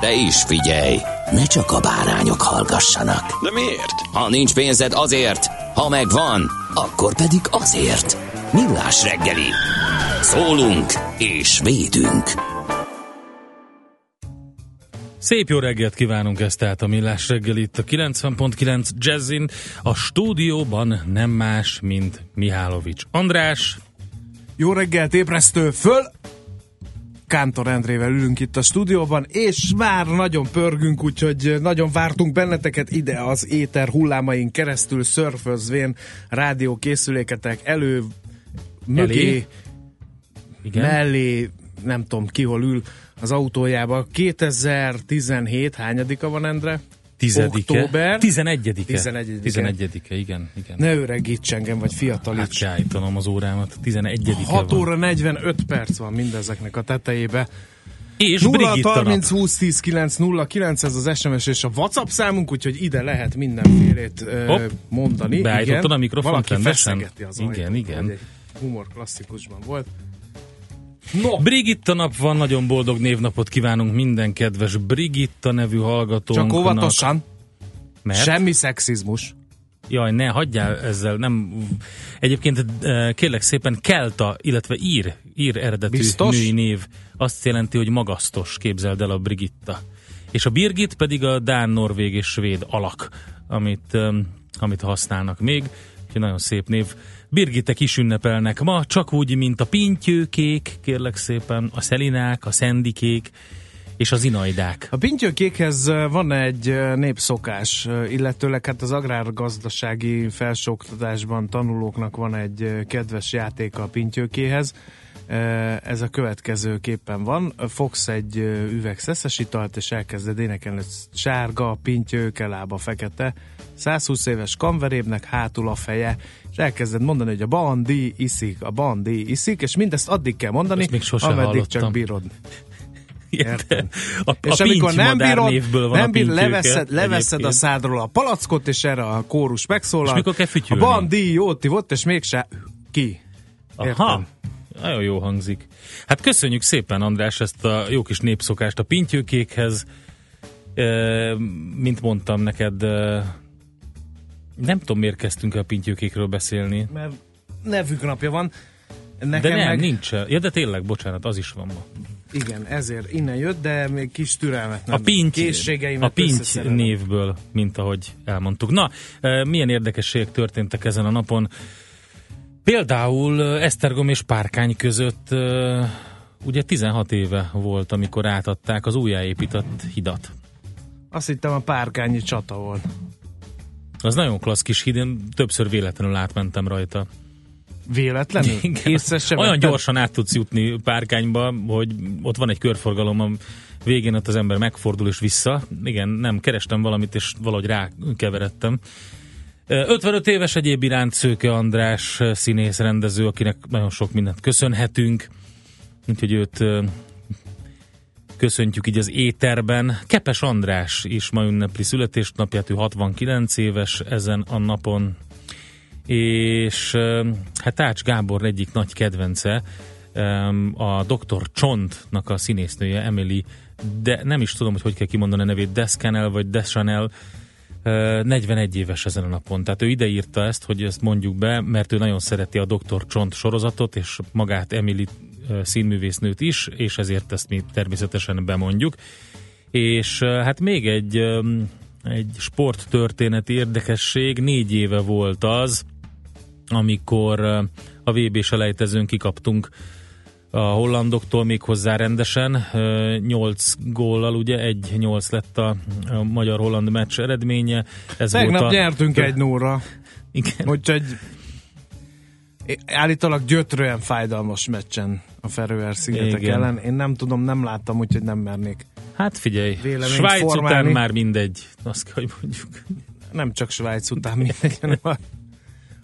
De is figyelj, ne csak a bárányok hallgassanak. De miért? Ha nincs pénzed azért, ha megvan, akkor pedig azért. Millás reggeli. Szólunk és védünk. Szép jó reggelt kívánunk ezt tehát a Millás reggel itt a 90.9 Jazzin. A stúdióban nem más, mint Mihálovics András. Jó reggelt, ébresztő föl! Kántor Endrével ülünk itt a stúdióban, és már nagyon pörgünk, úgyhogy nagyon vártunk benneteket ide az éter hullámain keresztül szörfözvén rádiókészüléketek elő, mögé, Elé. Igen. mellé, nem tudom ki hol ül az autójába. 2017, hányadika van Endre? Tizedike. Október. 11 11-e. 11 igen, igen. Ne öregíts engem, vagy Hát fiatalíts. kell állítanom az órámat. 11 6 van. óra 45 perc van mindezeknek a tetejébe. És 0 Brigitta 30 nap. 20 10 9 0 9 ez az SMS és a WhatsApp számunk, úgyhogy ide lehet mindenfélét Hopp. mondani. Beállítottad igen. a mikrofont Valaki rendesen? az Igen, ajtót, igen. Humor klasszikusban volt. No, Brigitta nap van, nagyon boldog névnapot kívánunk minden kedves Brigitta nevű hallgatónknak. csak óvatosan, Mert? semmi szexizmus. Jaj, ne, hagyjál ezzel, nem... Egyébként eh, kérlek szépen Kelta, illetve ír, ír eredetű Biztos? női név azt jelenti, hogy magasztos, képzeld el a Brigitta. És a Birgit pedig a Dán, Norvég és Svéd alak, amit, em, amit használnak még. Úgyhogy nagyon szép név. Birgitek is ünnepelnek ma, csak úgy, mint a pintyőkék, kérlek szépen, a szelinák, a szendikék és az inaidák. A pintyőkékhez van egy népszokás, illetőleg hát az agrárgazdasági felsőoktatásban tanulóknak van egy kedves játéka a pintyőkéhez. Ö, Ez a következőképpen van. Fogsz egy ö, üveg szeszes italt, és elkezded énekelni, sárga, pintyő, kelába, fekete. 120 éves kamverébnek hátul a feje, és elkezded mondani, hogy a bandi iszik, a bandi iszik, és mindezt addig kell mondani, Ezt még ameddig hallottam. csak bírod. Érted? A, És a amikor nem bírod, nem a bír, pintyőke leveszed, leveszed a szádról a palackot, és erre a kórus megszólal. És mikor kell A fütyülni? bandi jóti volt, és mégse ki. Aha, nagyon jó hangzik. Hát köszönjük szépen, András, ezt a jó kis népszokást a pintyőkékhez. E, mint mondtam neked, e, nem tudom, miért kezdtünk a pintyőkékről beszélni. Mert nevük napja van. De Nekem nem, meg, nincs. Ja, de tényleg, bocsánat, az is van ma. Igen, ezért innen jött, de még kis türelmet nem. A pinty, a pinty névből, mint ahogy elmondtuk. Na, milyen érdekességek történtek ezen a napon? Például Esztergom és Párkány között ugye 16 éve volt, amikor átadták az újjáépített hidat. Azt hittem a párkányi csata volt. Az nagyon klassz kis híd, én többször véletlenül átmentem rajta. Véletlenül? Sem Olyan gyorsan át tudsz jutni párkányba, hogy ott van egy körforgalom, a végén ott az ember megfordul és vissza. Igen, nem, kerestem valamit, és valahogy rákeveredtem. Ö, 55 éves egyéb iránt Szőke András színész rendező, akinek nagyon sok mindent köszönhetünk. Úgyhogy őt köszöntjük így az éterben. Kepes András is ma ünnepli születésnapját, ő 69 éves ezen a napon, és hát Ács Gábor egyik nagy kedvence, a Dr. Csontnak a színésznője, Emily, de nem is tudom, hogy hogy kell kimondani a nevét, Descanel vagy Deschanel, 41 éves ezen a napon. Tehát ő ideírta ezt, hogy ezt mondjuk be, mert ő nagyon szereti a Dr. Csont sorozatot, és magát Emily színművésznőt is, és ezért ezt mi természetesen bemondjuk. És hát még egy egy sporttörténeti érdekesség. Négy éve volt az, amikor a VB selejtezőn kikaptunk a hollandoktól még hozzá rendesen. 8 góllal, ugye, egy 8 lett a, magyar-holland meccs eredménye. Ez Tegnap volt a... nyertünk egy nóra. Igen. Úgyhogy állítólag gyötrően fájdalmas meccsen a Ferőer szigetek Igen. ellen. Én nem tudom, nem láttam, úgyhogy nem mernék. Hát figyelj, Svájc formálni. után már mindegy, azt kell, hogy mondjuk. Nem csak Svájc után mindegy, hanem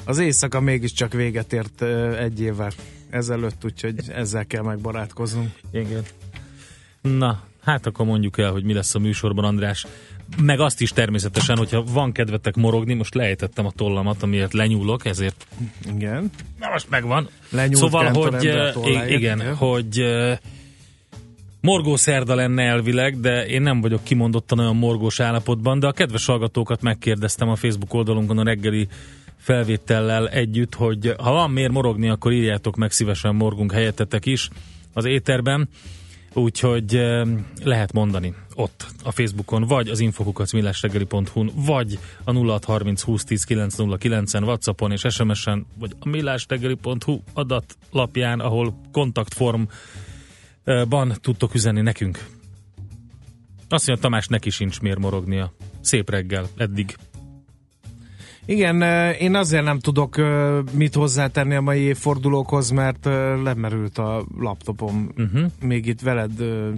az éjszaka mégiscsak véget ért egy évvel ezelőtt, úgyhogy ezzel kell megbarátkoznunk. Igen. Na, hát akkor mondjuk el, hogy mi lesz a műsorban, András. Meg azt is természetesen, hogyha van kedvetek morogni, most lejtettem a tollamat, amiért lenyúlok, ezért... Igen. Na most megvan. Lenyúlt szóval, hogy igen, igen, hogy morgó szerda lenne elvileg, de én nem vagyok kimondottan olyan morgós állapotban, de a kedves hallgatókat megkérdeztem a Facebook oldalunkon a reggeli felvétellel együtt, hogy ha van miért morogni, akkor írjátok meg szívesen morgunk helyettetek is az éterben, úgyhogy lehet mondani ott a Facebookon, vagy az infokukacmillásreggeli.hu-n, vagy a 0630 2010 909-en, Whatsappon és SMS-en, vagy a millásreggeli.hu adatlapján, ahol kontaktformban tudtok üzenni nekünk. Azt mondja, Tamás neki sincs miért morognia. Szép reggel, eddig. Igen, én azért nem tudok mit hozzátenni a mai évfordulókhoz, mert lemerült a laptopom. Uh-huh. Még itt veled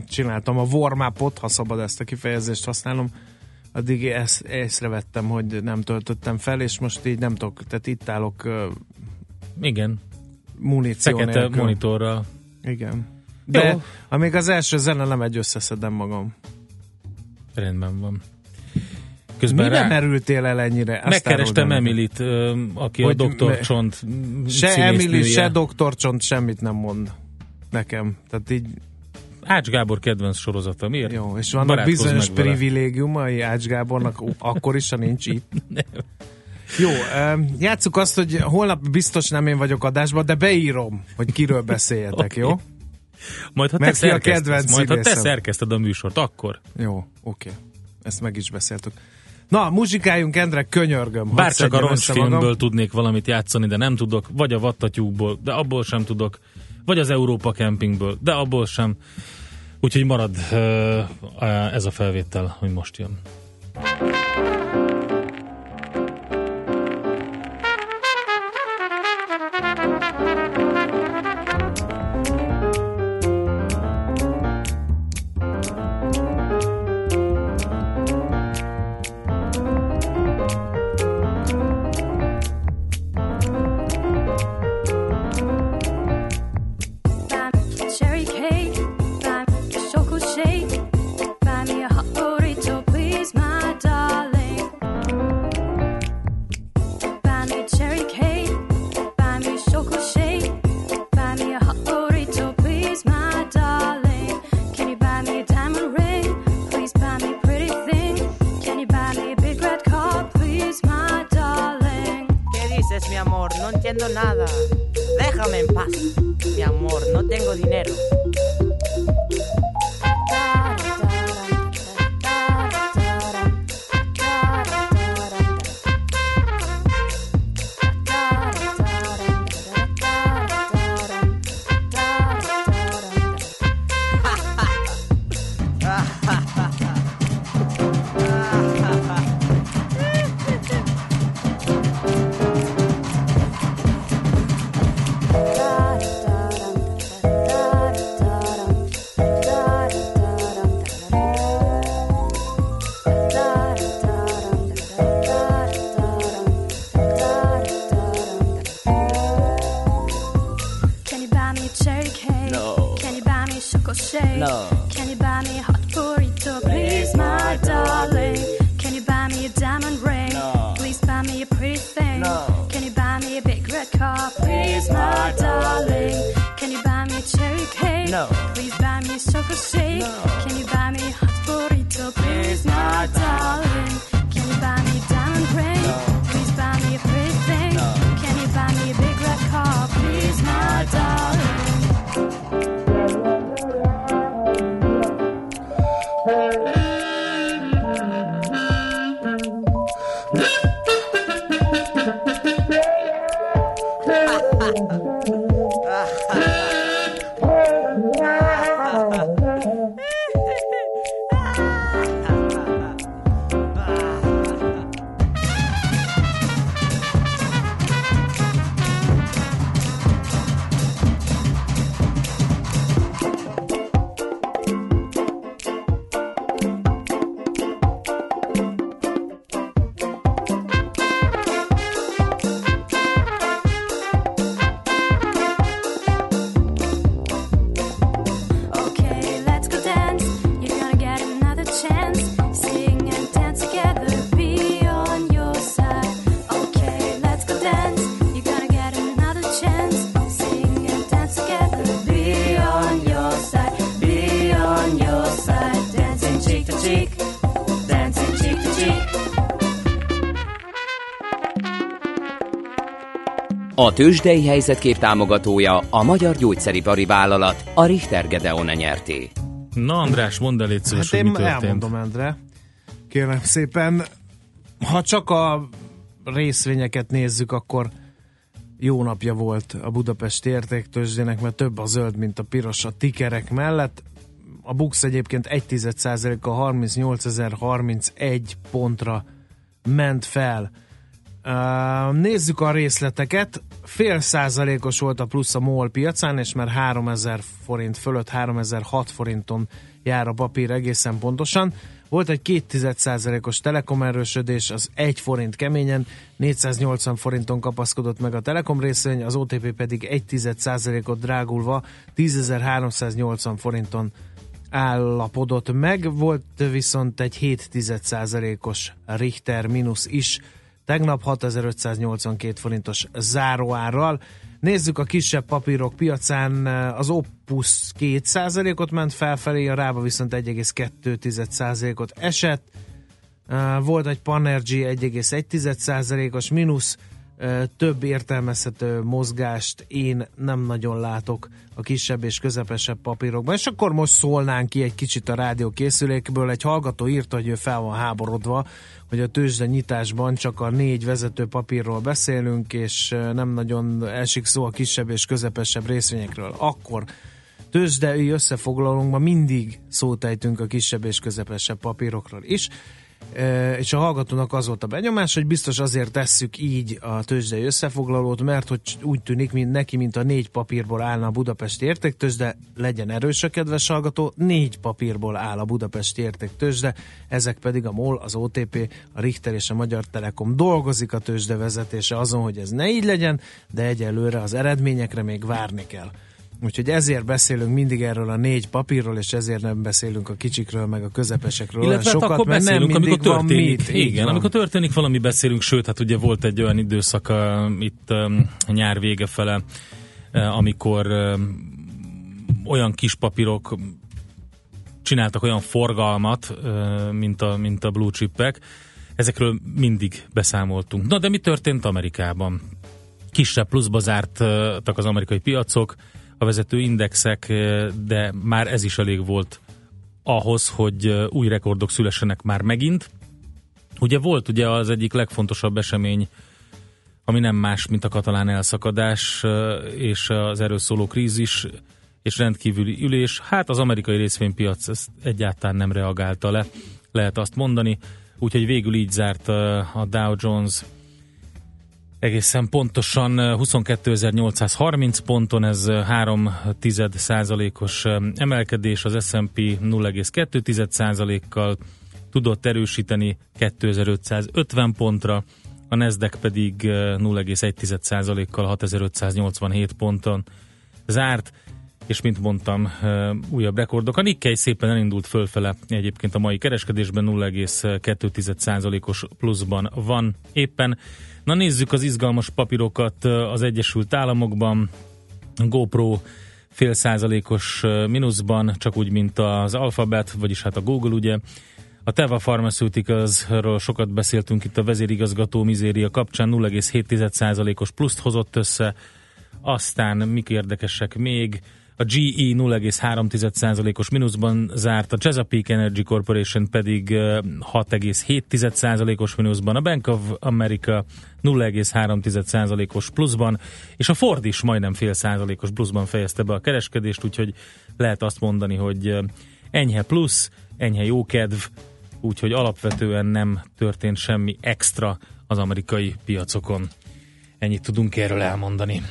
csináltam a warm ha szabad ezt a kifejezést használnom. Addig ezt észrevettem, hogy nem töltöttem fel, és most így nem tudok, tehát itt állok Igen. muníció Fekete nélkül. monitorral. Igen. De Jó. amíg az első zene nem egy összeszedem magam. Rendben van. Közben Mire rá... merültél el ennyire? Azt Megkerestem Emilit, aki hogy a Dr. Csont Se Emily, se Dr. Csont semmit nem mond nekem. Tehát így Ács Gábor kedvenc sorozata, miért? Jó, és vannak bizonyos privilégiumai Ács Gábornak, akkor is, ha nincs itt. Jó, játsszuk azt, hogy holnap biztos nem én vagyok adásban, de beírom, hogy kiről beszéljetek, okay. jó? Majd ha, te szerkeszted, majd ha te szerkeszted a műsort, akkor. Jó, oké. Okay. Ezt meg is beszéltük. Na, muzsikáljunk, Endre, könyörgöm. Bár csak a roncsfilmből tudnék valamit játszani, de nem tudok, vagy a vattatyúkból, de abból sem tudok, vagy az Európa Campingből, de abból sem. Úgyhogy marad ez a felvétel, hogy most jön. Tőzsdei helyzetkép támogatója a Magyar Gyógyszeripari Vállalat, a Richter Gedeon nyerté. Na András, mondd el szíves, Hát hogy mi én történt. elmondom, Endre. Kérem szépen, ha csak a részvényeket nézzük, akkor jó napja volt a Budapesti értéktőzsdének, mert több a zöld, mint a piros a tikerek mellett. A Bux egyébként 1,1%-a 38.031 pontra ment fel. Nézzük a részleteket. Fél százalékos volt a plusz a MOL piacán, és már 3000 forint fölött, 3006 forinton jár a papír egészen pontosan. Volt egy 2 százalékos telekom erősödés, az 1 forint keményen, 480 forinton kapaszkodott meg a telekom részvény, az OTP pedig 1 százalékot drágulva 10.380 forinton állapodott meg, volt viszont egy 7% os Richter mínusz is, tegnap 6582 forintos záróárral. Nézzük a kisebb papírok piacán, az Opus 2%-ot ment felfelé, a Rába viszont 1,2%-ot esett, volt egy Panergy 1,1%-os mínusz, több értelmezhető mozgást én nem nagyon látok a kisebb és közepesebb papírokban. És akkor most szólnánk ki egy kicsit a rádió készülékből. Egy hallgató írta, hogy ő fel van háborodva, hogy a tőzsde nyitásban csak a négy vezető papírról beszélünk, és nem nagyon esik szó a kisebb és közepesebb részvényekről. Akkor tőzsdei összefoglalónkban mindig szót ejtünk a kisebb és közepesebb papírokról is és a hallgatónak az volt a benyomás, hogy biztos azért tesszük így a tőzsdei összefoglalót, mert hogy úgy tűnik, mint neki, mint a négy papírból állna a Budapesti értéktőzsde, legyen erős a kedves hallgató, négy papírból áll a Budapesti értéktőzsde, ezek pedig a MOL, az OTP, a Richter és a Magyar Telekom. Dolgozik a tőzsde vezetése azon, hogy ez ne így legyen, de egyelőre az eredményekre még várni kell. Úgyhogy ezért beszélünk mindig erről a négy papírról, és ezért nem beszélünk a kicsikről, meg a közepesekről. Illetve hát sokat, akkor beszélünk, amikor mindig van történik. mit. Igen, van. amikor történik valami, beszélünk, sőt, hát ugye volt egy olyan időszak uh, itt um, a nyár vége fele, uh, amikor um, olyan kis papírok csináltak olyan forgalmat, uh, mint a, mint a blue chipek, ezekről mindig beszámoltunk. Na, de mi történt Amerikában? Kisebb pluszba zártak az amerikai piacok, a vezető indexek, de már ez is elég volt ahhoz, hogy új rekordok szülessenek már megint. Ugye volt ugye az egyik legfontosabb esemény, ami nem más, mint a katalán elszakadás és az erről szóló krízis és rendkívüli ülés. Hát az amerikai részvénypiac ezt egyáltalán nem reagálta le, lehet azt mondani. Úgyhogy végül így zárt a Dow Jones egészen pontosan 22.830 ponton, ez 3 százalékos emelkedés, az S&P 0,2% kal tudott erősíteni 2550 pontra, a Nasdaq pedig 0,1 százalékkal 6587 ponton zárt, és mint mondtam, újabb rekordok. A Nikkei szépen elindult fölfele, egyébként a mai kereskedésben 0,2 százalékos pluszban van éppen. Na nézzük az izgalmas papírokat az Egyesült Államokban. GoPro fél százalékos mínuszban, csak úgy, mint az Alphabet, vagyis hát a Google ugye. A Teva Pharmaceuticals-ről sokat beszéltünk itt a vezérigazgató mizéria kapcsán, 0,7 százalékos pluszt hozott össze. Aztán mik érdekesek még? A GE 0,3%-os mínuszban zárt, a Chesapeake Energy Corporation pedig ö, 6,7%-os mínuszban, a Bank of America 0,3%-os pluszban, és a Ford is majdnem fél százalékos pluszban fejezte be a kereskedést, úgyhogy lehet azt mondani, hogy enyhe plusz, enyhe jókedv, úgyhogy alapvetően nem történt semmi extra az amerikai piacokon. Ennyit tudunk erről elmondani.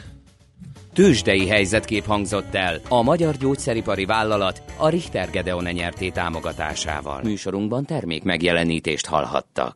Tőzsdei helyzetkép hangzott el a Magyar Gyógyszeripari Vállalat a Richter Gedeon nyerté támogatásával. Műsorunkban termék megjelenítést hallhattak.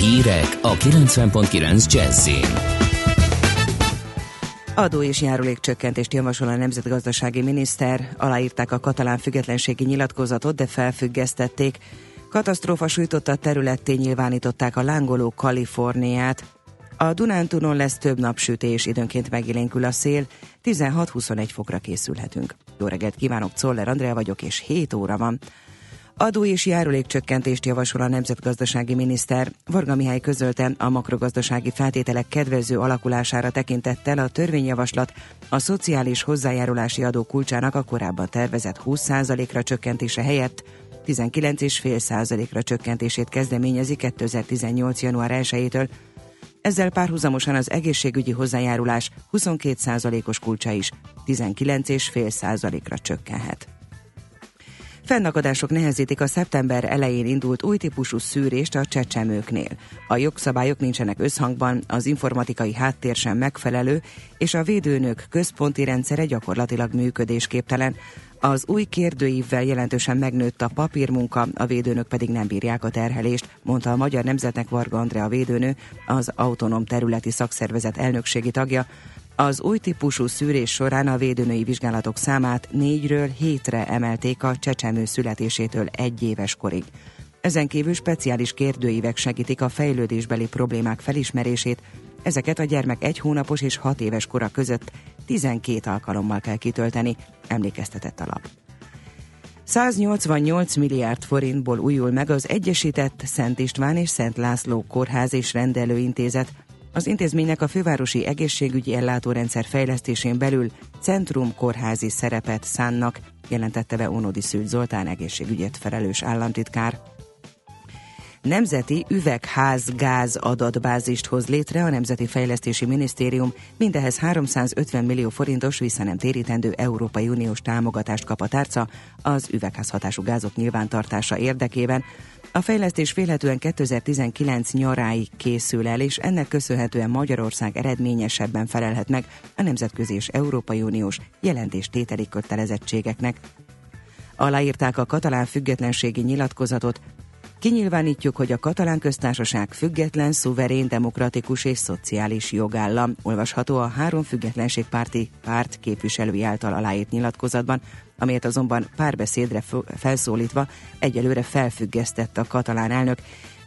Hírek a 90.9 Jazzin. Adó és járulékcsökkentést javasol a nemzetgazdasági miniszter, aláírták a katalán függetlenségi nyilatkozatot, de felfüggesztették. Katasztrófa sújtotta területté nyilvánították a lángoló Kaliforniát. A Dunántúnon lesz több napsütés, időnként megélénkül a szél, 16-21 fokra készülhetünk. Jó reggelt kívánok, Czoller Andrea vagyok, és 7 óra van. Adó és járulékcsökkentést javasol a nemzetgazdasági miniszter. Varga Mihály közölte a makrogazdasági feltételek kedvező alakulására tekintettel a törvényjavaslat a szociális hozzájárulási adó kulcsának a korábban tervezett 20%-ra csökkentése helyett 19,5%-ra csökkentését kezdeményezi 2018. január 1-től. Ezzel párhuzamosan az egészségügyi hozzájárulás 22%-os kulcsa is 19,5%-ra csökkenhet. Fennakadások nehezítik a szeptember elején indult új típusú szűrést a csecsemőknél. A jogszabályok nincsenek összhangban, az informatikai háttér sem megfelelő, és a védőnök központi rendszere gyakorlatilag működésképtelen. Az új kérdőívvel jelentősen megnőtt a papírmunka, a védőnök pedig nem bírják a terhelést, mondta a Magyar Nemzetnek Varga Andrea védőnő, az autonóm területi szakszervezet elnökségi tagja. Az új típusú szűrés során a védőnői vizsgálatok számát négyről hétre emelték a csecsemő születésétől egy éves korig. Ezen kívül speciális kérdőívek segítik a fejlődésbeli problémák felismerését, ezeket a gyermek egy hónapos és hat éves kora között 12 alkalommal kell kitölteni, emlékeztetett a lap. 188 milliárd forintból újul meg az Egyesített Szent István és Szent László Kórház és Rendelőintézet, az intézménynek a fővárosi egészségügyi ellátórendszer fejlesztésén belül centrum kórházi szerepet szánnak, jelentette be Ónodi Szűcs Zoltán egészségügyért felelős államtitkár. Nemzeti üvegház gáz adatbázist hoz létre a Nemzeti Fejlesztési Minisztérium, mindehez 350 millió forintos vissza nem térítendő Európai Uniós támogatást kap a tárca az üvegházhatású gázok nyilvántartása érdekében. A fejlesztés félhetően 2019 nyaráig készül el, és ennek köszönhetően Magyarország eredményesebben felelhet meg a nemzetközi és Európai Uniós jelentéstételi kötelezettségeknek. Aláírták a katalán függetlenségi nyilatkozatot, Kinyilvánítjuk, hogy a katalán köztársaság független, szuverén, demokratikus és szociális jogállam. Olvasható a három függetlenségpárti párt képviselői által aláírt nyilatkozatban, amelyet azonban párbeszédre felszólítva egyelőre felfüggesztett a katalán elnök.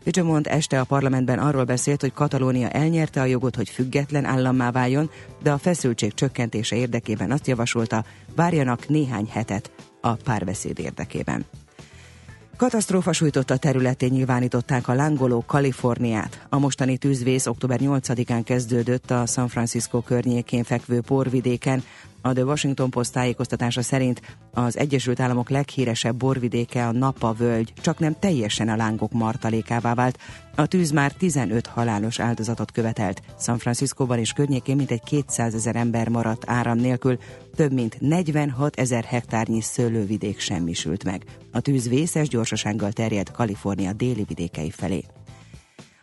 Puigdemont este a parlamentben arról beszélt, hogy Katalónia elnyerte a jogot, hogy független állammá váljon, de a feszültség csökkentése érdekében azt javasolta, várjanak néhány hetet a párbeszéd érdekében. Katasztrófa sújtotta területén nyilvánították a lángoló Kaliforniát. A mostani tűzvész október 8-án kezdődött a San Francisco környékén fekvő porvidéken. A The Washington Post tájékoztatása szerint az Egyesült Államok leghíresebb borvidéke a Napa völgy, csak nem teljesen a lángok martalékává vált. A tűz már 15 halálos áldozatot követelt. San Franciscóban és környékén mintegy 200 ezer ember maradt áram nélkül, több mint 46 ezer hektárnyi szőlővidék semmisült meg. A tűz vészes gyorsasággal terjed Kalifornia déli vidékei felé.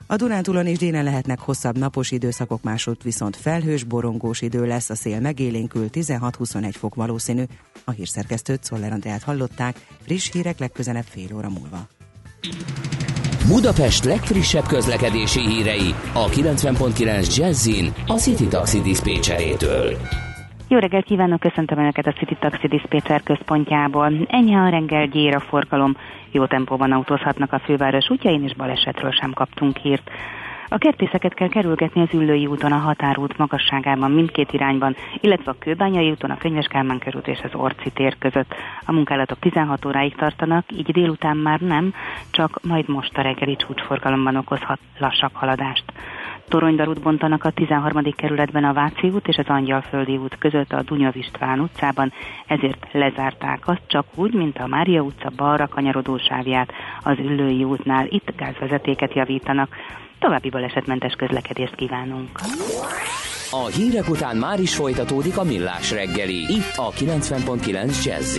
A Dunántúlon és délen lehetnek hosszabb napos időszakok, másod viszont felhős, borongós idő lesz, a szél megélénkül 16-21 fok valószínű. A hírszerkesztőt Szoller Andrát hallották, friss hírek legközelebb fél óra múlva. Budapest legfrissebb közlekedési hírei a 90.9 Jazzin a City Taxi Dispécsejétől. Jó reggelt kívánok, köszöntöm Önöket a City Taxi Dispatcher központjából. Enyhe a reggel, gyér a forgalom, jó tempóban autózhatnak a főváros útjain, és balesetről sem kaptunk hírt. A kertészeket kell kerülgetni az Üllői úton, a Határút magasságában mindkét irányban, illetve a Kőbányai úton, a Könyves Kálmán körút és az Orci tér között. A munkálatok 16 óráig tartanak, így délután már nem, csak majd most a reggeli csúcsforgalomban okozhat lassabb haladást. Toronydarút bontanak a 13. kerületben a Váci út és az Angyalföldi út között a Dunya István utcában, ezért lezárták azt csak úgy, mint a Mária utca balra kanyarodó sávját az Üllői útnál. Itt gázvezetéket javítanak. További balesetmentes közlekedést kívánunk. A hírek után már is folytatódik a millás reggeli, itt a 90.9 jazz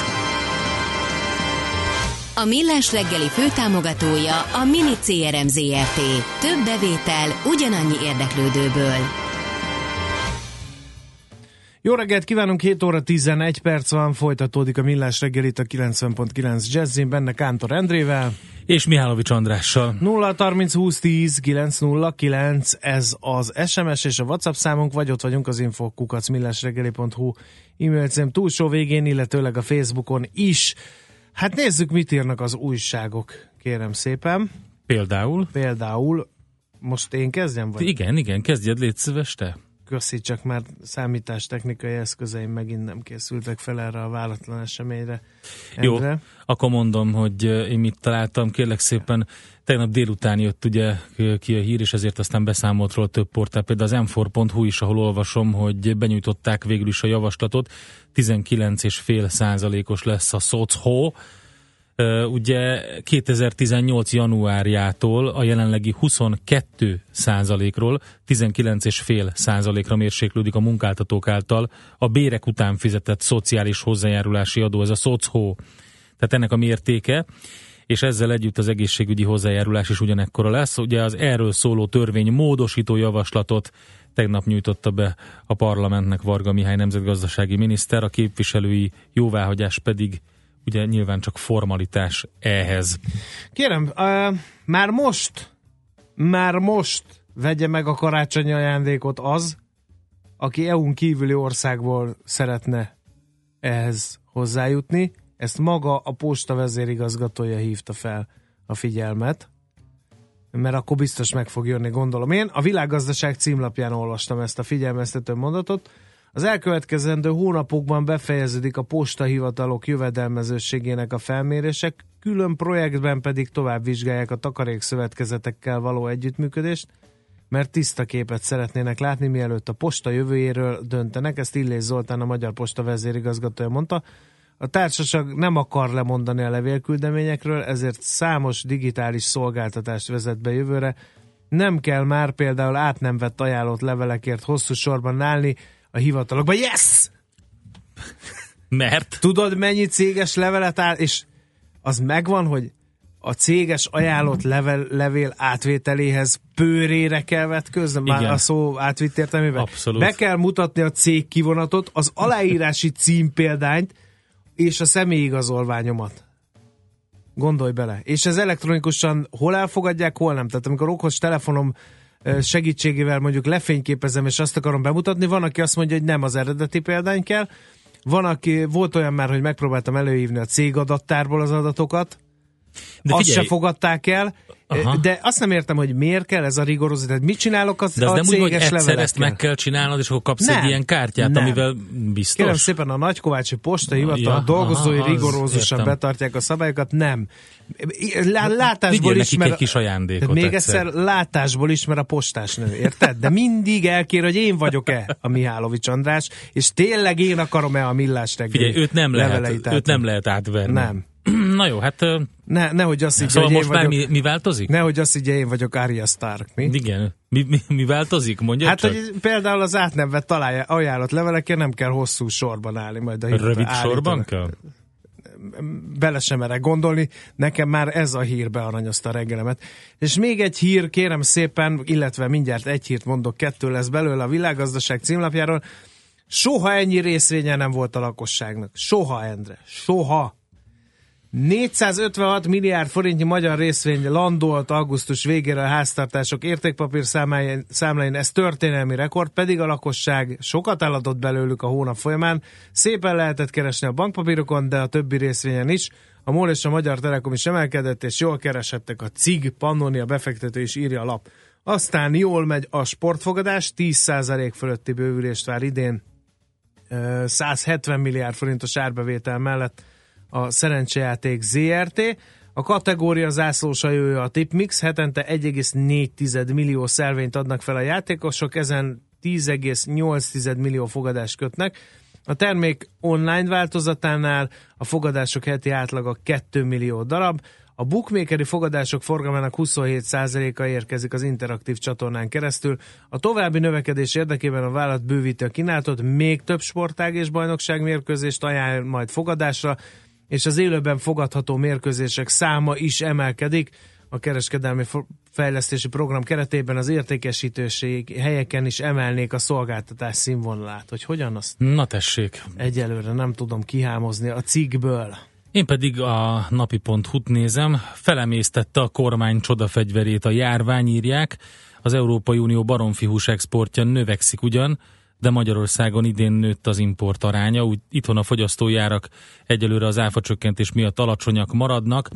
A Millás reggeli főtámogatója a Mini CRM Zrt. Több bevétel ugyanannyi érdeklődőből. Jó reggelt kívánunk, 7 óra 11 perc van, folytatódik a Millás reggelit a 90.9 Jazzin, benne Kántor Endrével. És Mihálovics Andrással. 0 30 20 10 909, ez az SMS és a WhatsApp számunk, vagy ott vagyunk az infokukac millásreggeli.hu e-mail cím túlsó végén, illetőleg a Facebookon is. Hát nézzük, mit írnak az újságok, kérem szépen. Például? Például, most én kezdjem? Vagy? Igen, igen, kezdjed, légy szíves te. Köszi, csak már számítástechnikai eszközeim megint nem készültek fel erre a váratlan eseményre. Jó, Endre. akkor mondom, hogy eh, én mit találtam. Kérlek szépen, tegnap délután jött ugye ki a hír, és ezért aztán beszámolt róla több portál, például az m4.hu is, ahol olvasom, hogy benyújtották végül is a javaslatot. 19,5 százalékos lesz a. Ö, Ugye 2018 januárjától a jelenlegi 22 százalékról 19,5 százalékra mérséklődik a munkáltatók által a bérek után fizetett szociális hozzájárulási adó, ez a SOCHO. Tehát ennek a mértéke, és ezzel együtt az egészségügyi hozzájárulás is ugyanekkora lesz. Ugye az erről szóló törvény módosító javaslatot tegnap nyújtotta be a parlamentnek Varga Mihály nemzetgazdasági miniszter, a képviselői jóváhagyás pedig ugye nyilván csak formalitás ehhez. Kérem, uh, már most, már most vegye meg a karácsonyi ajándékot az, aki EU-n kívüli országból szeretne ehhez hozzájutni. Ezt maga a posta vezérigazgatója hívta fel a figyelmet, mert akkor biztos meg fog jönni, gondolom én. A világgazdaság címlapján olvastam ezt a figyelmeztető mondatot. Az elkövetkezendő hónapokban befejeződik a postahivatalok jövedelmezőségének a felmérések, külön projektben pedig tovább vizsgálják a takarékszövetkezetekkel való együttműködést, mert tiszta képet szeretnének látni, mielőtt a posta jövőjéről döntenek, ezt Illés Zoltán, a Magyar Posta vezérigazgatója mondta. A társaság nem akar lemondani a levélküldeményekről, ezért számos digitális szolgáltatást vezet be jövőre. Nem kell már például át nem vett ajánlott levelekért hosszú sorban állni a hivatalokban. Yes! Mert? Tudod, mennyi céges levelet áll, és az megvan, hogy a céges ajánlott level, levél átvételéhez pőrére kell vetközni, már Igen. a szó átvitt értelmében. Abszolút. Be kell mutatni a cég kivonatot, az aláírási címpéldányt és a személyigazolványomat. Gondolj bele. És ez elektronikusan hol elfogadják, hol nem. Tehát amikor okos telefonom segítségével mondjuk lefényképezem, és azt akarom bemutatni, van, aki azt mondja, hogy nem az eredeti példány kell, van, aki, volt olyan már, hogy megpróbáltam előhívni a cég adattárból az adatokat, De azt figyelj, se fogadták el, Aha. de azt nem értem, hogy miért kell ez a rigorozat. Tehát mit csinálok az, de ez a nem úgy, hogy egyszer levelekkel? ezt meg kell csinálnod, és akkor kapsz Nem. egy ilyen kártyát, Nem. amivel biztos. Kérem szépen, a Nagykovácsi Posta Hivatal Ja, dolgozói aha, az rigorózusan értem. betartják a szabályokat, nem. Lá- Látásból nekik ismer... egy kis ajándékot még egyszer. egyszer látásból ismer a postás nő, érted? De mindig elkér, hogy én vagyok-e a Mihálovics András, és tényleg én akarom-e a millás reggeli Figyelj, őt nem, lehet, őt nem lehet átverni. Nem. Na jó, hát Ne, nehogy azt így, szóval hogy most én már vagyok, mi, mi változik? nehogy azt így, én vagyok Arya Stark, mi? Igen. Mi, mi, mi változik? Mondja Hát, csak. hogy például az átnevet találja, ajánlott levelekkel nem kell hosszú sorban állni majd a hivatal Rövid állítólag. sorban kell? bele sem merek gondolni, nekem már ez a hír bearanyozta a reggelemet. És még egy hír, kérem szépen, illetve mindjárt egy hírt mondok, kettő lesz belőle a világgazdaság címlapjáról. Soha ennyi részvénye nem volt a lakosságnak. Soha, Endre. Soha. 456 milliárd forintnyi magyar részvény landolt augusztus végére a háztartások értékpapír számláin, számláin. Ez történelmi rekord, pedig a lakosság sokat eladott belőlük a hónap folyamán. Szépen lehetett keresni a bankpapírokon, de a többi részvényen is. A MOL és a Magyar Telekom is emelkedett, és jól keresettek a CIG, Pannonia befektető is írja a lap. Aztán jól megy a sportfogadás, 10% fölötti bővülést vár idén, Ö, 170 milliárd forintos árbevétel mellett a szerencsejáték ZRT. A kategória zászlósajója a Tipmix, hetente 1,4 millió szelvényt adnak fel a játékosok, ezen 10,8 millió fogadást kötnek. A termék online változatánál a fogadások heti átlaga 2 millió darab, a bookmakeri fogadások forgalmának 27%-a érkezik az interaktív csatornán keresztül. A további növekedés érdekében a vállalat bővíti a kínálatot, még több sportág és bajnokság mérkőzést ajánl majd fogadásra, és az élőben fogadható mérkőzések száma is emelkedik. A kereskedelmi fejlesztési program keretében az értékesítőség helyeken is emelnék a szolgáltatás színvonalát. Hogy hogyan azt Na tessék. egyelőre nem tudom kihámozni a cikkből. Én pedig a napi.hu-t nézem, felemésztette a kormány csodafegyverét a járvány, írják. Az Európai Unió baromfihús exportja növekszik ugyan, de Magyarországon idén nőtt az import aránya, úgy itthon a fogyasztójárak egyelőre az áfacsökkentés miatt alacsonyak maradnak,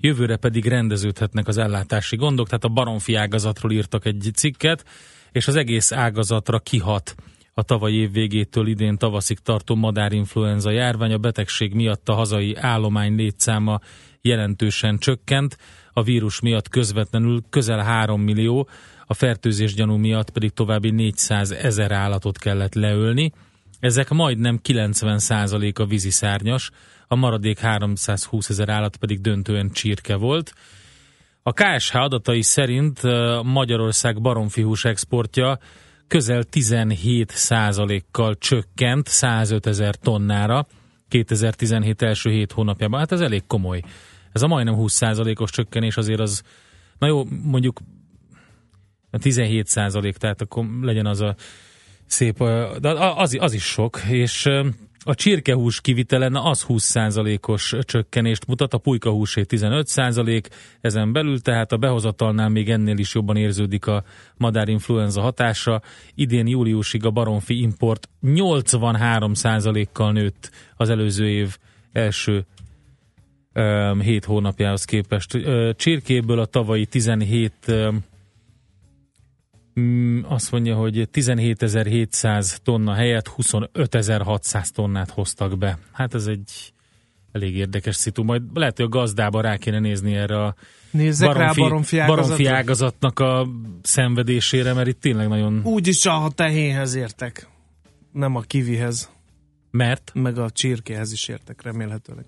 jövőre pedig rendeződhetnek az ellátási gondok, tehát a baromfi ágazatról írtak egy cikket, és az egész ágazatra kihat a tavaly év végétől idén tavaszig tartó madárinfluenza járvány. A betegség miatt a hazai állomány létszáma jelentősen csökkent, a vírus miatt közvetlenül közel 3 millió, a fertőzés gyanú miatt pedig további 400 ezer állatot kellett leölni. Ezek majdnem 90% a víziszárnyas, a maradék 320 ezer állat pedig döntően csirke volt. A KSH adatai szerint Magyarország baromfihús exportja közel 17 kal csökkent 105 ezer tonnára 2017 első 7 hónapjában. Hát ez elég komoly. Ez a majdnem 20 os csökkenés azért az, na jó, mondjuk 17 százalék, tehát akkor legyen az a szép, de az, az is sok, és a csirkehús kivitele, na az 20%-os csökkenést mutat, a pulykahúsé 15%, ezen belül tehát a behozatalnál még ennél is jobban érződik a madárinfluenza hatása. Idén júliusig a baromfi import 83%-kal nőtt az előző év első um, 7 hónapjához képest. Csirkéből a tavalyi 17 um, Mm, azt mondja, hogy 17.700 tonna helyett 25.600 tonnát hoztak be. Hát ez egy elég érdekes szitu. Majd lehet, hogy a gazdába rá kéne nézni erre a Nézzek rá a baromfi ágazatra. baromfi ágazatnak a szenvedésére, mert itt tényleg nagyon... Úgy is a tehénhez értek, nem a kivihez, Mert? meg a csirkéhez is értek remélhetőleg.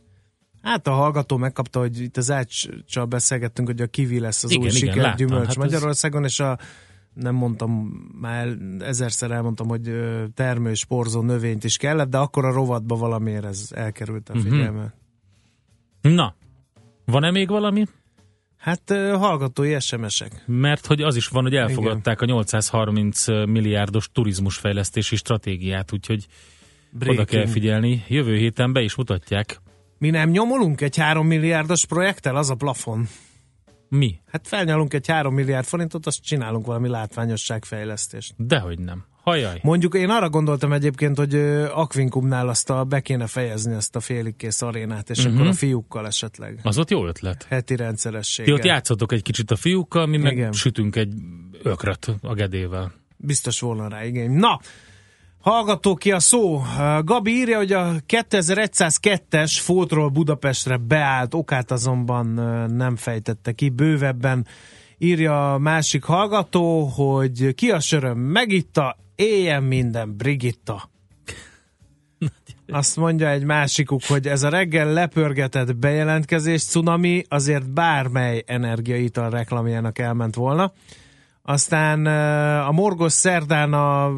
Hát a hallgató megkapta, hogy itt az áccsal beszélgettünk, hogy a kivi lesz az Igen, új igen, siker láttam. gyümölcs Hát ez- Magyarországon, és a nem mondtam, már ezerszer elmondtam, hogy ö, termős, porzó növényt is kellett, de akkor a rovatba valamiért ez elkerült a Mhm. figyelme. Na, van-e még valami? Hát hallgatói SMS-ek. Mert hogy az is van, hogy elfogadták a 830 milliárdos turizmusfejlesztési stratégiát, úgyhogy oda Breaking. kell figyelni. Jövő héten be is mutatják. Mi nem nyomulunk egy 3 milliárdos projekttel? Az a plafon. Mi? Hát felnyalunk egy 3 milliárd forintot, azt csinálunk valami látványosságfejlesztést. Dehogy nem. Hajaj. Mondjuk én arra gondoltam egyébként, hogy ö, Aquincumnál azt a, be kéne fejezni ezt a félig kész arénát, és Mhm. akkor a fiúkkal esetleg. Az ott jó ötlet. Heti Ti rendszerességgel. ott játszotok egy kicsit a fiúkkal, mi meg Igen. sütünk egy ökröt a gedével. Biztos volna rá igény. Na, hallgató ki a szó. Gabi írja, hogy a 2102-es Fótról Budapestre beállt, okát azonban nem fejtette ki bővebben. Írja a másik hallgató, hogy ki a söröm megitta, éljen minden Brigitta. Azt mondja egy másikuk, hogy ez a reggel lepörgetett bejelentkezés cunami azért bármely energiaital reklamjának elment volna. Aztán a Morgos szerdán a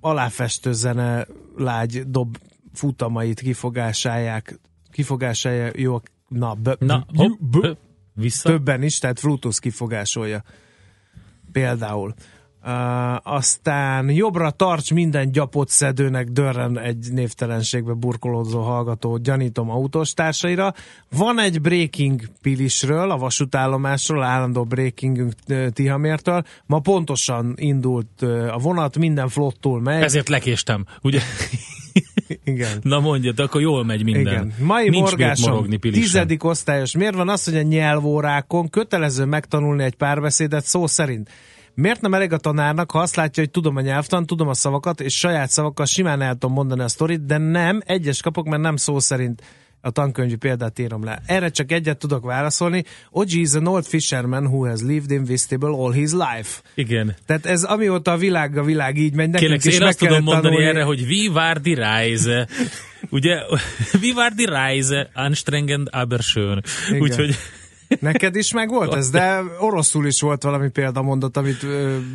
aláfestő zene lágy dob futamait kifogásáják, kifogásája jó, na, b, Na, hopp, b, vissza. többen is, tehát Frutus kifogásolja például. Uh, aztán jobbra tarts minden gyapot szedőnek dörren egy névtelenségbe burkolózó hallgató, gyanítom autós társaira. Van egy breaking pilisről, a vasútállomásról, állandó breakingünk Tihamértől. Ma pontosan indult a vonat, minden flottul megy. Ezért lekéstem, ugye? Igen. Na mondjad, akkor jól megy minden. Igen. Mai Nincs Pilisen. tizedik osztályos. Miért van az, hogy a nyelvórákon kötelező megtanulni egy párbeszédet szó szerint? Miért nem elég a tanárnak, ha azt látja, hogy tudom a nyelvtan, tudom a szavakat, és saját szavakkal simán el tudom mondani a sztorit, de nem, egyes kapok, mert nem szó szerint a tankönyvi példát írom le. Erre csak egyet tudok válaszolni. Oji is an old fisherman who has lived in Vistable all his life. Igen. Tehát ez amióta a világ a világ így megy, nekünk Kérlek, is én meg azt tudom mondani tanulni. erre, hogy war die Reise? Ugye, war die Reise? Anstrengend, aber schön. Úgyhogy Neked is meg volt ez, de oroszul is volt valami példamondat, amit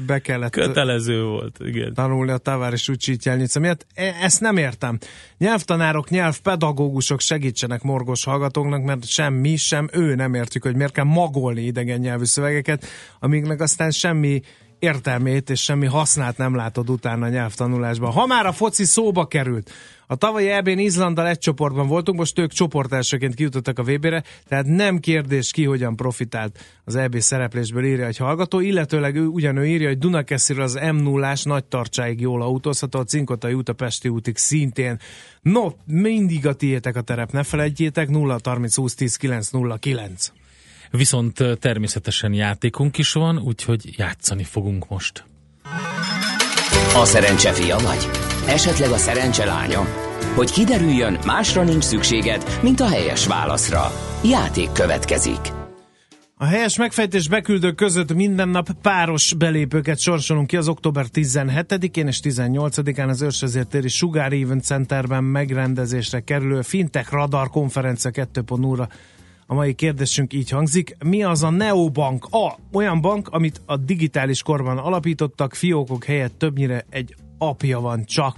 be kellett kötelező volt. Igen. tanulni a Tavares Ucsítjelnica miatt. E- Ezt nem értem. Nyelvtanárok, nyelvpedagógusok segítsenek morgos hallgatóknak, mert sem mi, sem ő nem értjük, hogy miért kell magolni idegen nyelvű szövegeket, amiknek aztán semmi értelmét és semmi hasznát nem látod utána a nyelvtanulásban. Ha már a foci szóba került, a tavalyi EB-n Izlanddal egy csoportban voltunk, most ők csoportelsőként kijutottak a VB-re, tehát nem kérdés ki hogyan profitált az EB szereplésből írja egy hallgató, illetőleg ő ugyanő írja, hogy Dunakesziről az m 0 nagy tartsáig jól autózható, a Cinkotai út a Pesti útig szintén. No, mindig a tiétek a terep, ne felejtjétek, 0 30 20 10 9 0 9. Viszont természetesen játékunk is van, úgyhogy játszani fogunk most. A szerencse fia vagy? Esetleg a szerencse lánya? Hogy kiderüljön, másra nincs szükséged, mint a helyes válaszra. Játék következik. A helyes megfejtés beküldők között minden nap páros belépőket sorsolunk ki az október 17-én és 18-án az Őrsvezértéri Sugár Event Centerben megrendezésre kerülő Fintech Radar konferencia 2.0-ra. A mai kérdésünk így hangzik. Mi az a Neobank? A. Olyan bank, amit a digitális korban alapítottak, fiókok helyett többnyire egy apja van csak.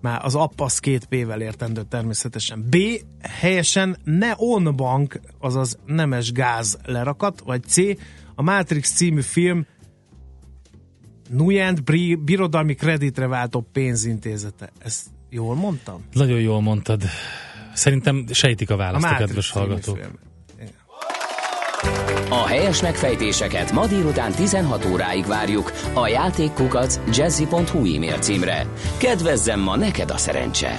Már az app az két P-vel értendő természetesen. B. Helyesen Neon Bank, azaz nemes gáz lerakat, vagy C. A Matrix című film Nuyent birodalmi kreditre váltó pénzintézete. Ezt jól mondtam? Nagyon jól mondtad. Szerintem sejtik a A választ a, Matrix kedves hallgatók. A helyes megfejtéseket ma délután 16 óráig várjuk a játékkukac jazzy.hu e-mail címre. Kedvezzem ma neked a szerencse!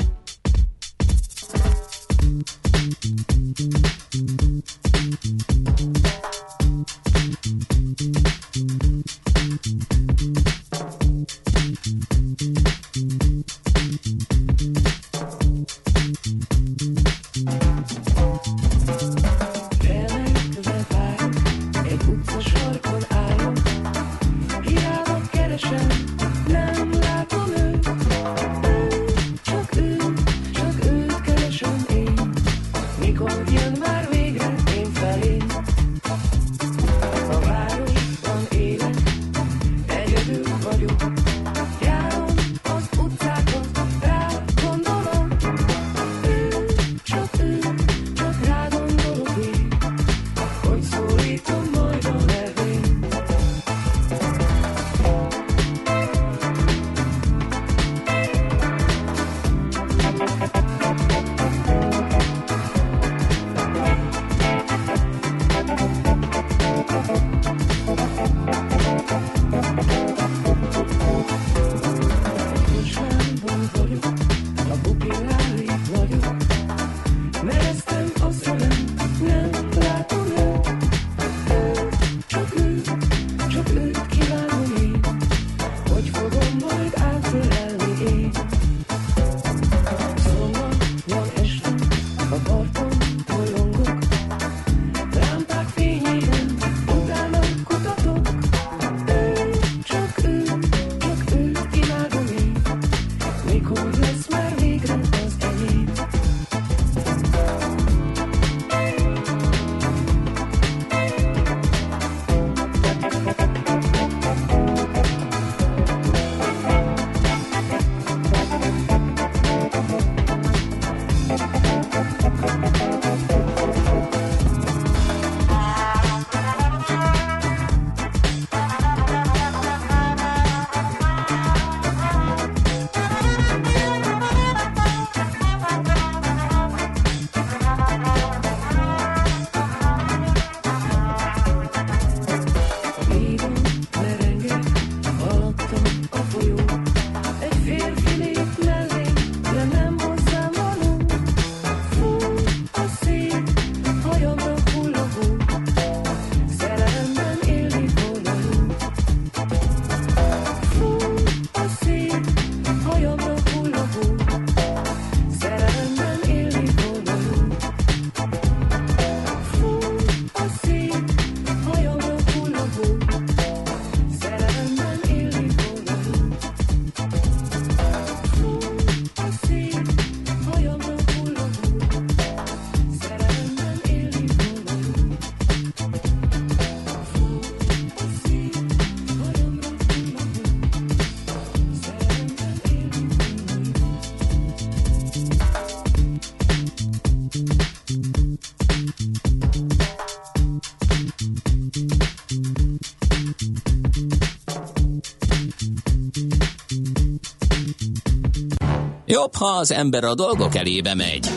Jobb, ha az ember a dolgok elébe megy,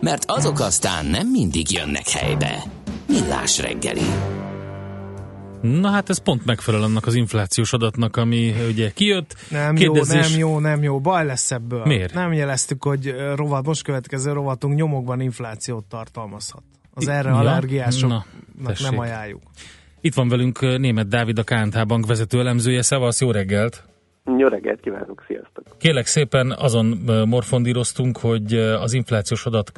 mert azok aztán nem mindig jönnek helybe. Millás reggeli. Na hát ez pont megfelel annak az inflációs adatnak, ami ugye kijött. Nem Kérdezés- jó, nem jó, nem jó. Baj lesz ebből. Miért? Nem jeleztük, hogy rovat, most következő rovatunk nyomokban inflációt tartalmazhat. Az erre Ja? allergiásoknak Na, tessék. nem ajánljuk. Itt van velünk német Dávid, a KNH Bank vezető elemzője. Szevasz, jó reggelt! Jó reggelt kívánok, sziasztok! Kérlek szépen azon morfondíroztunk, hogy az inflációs adat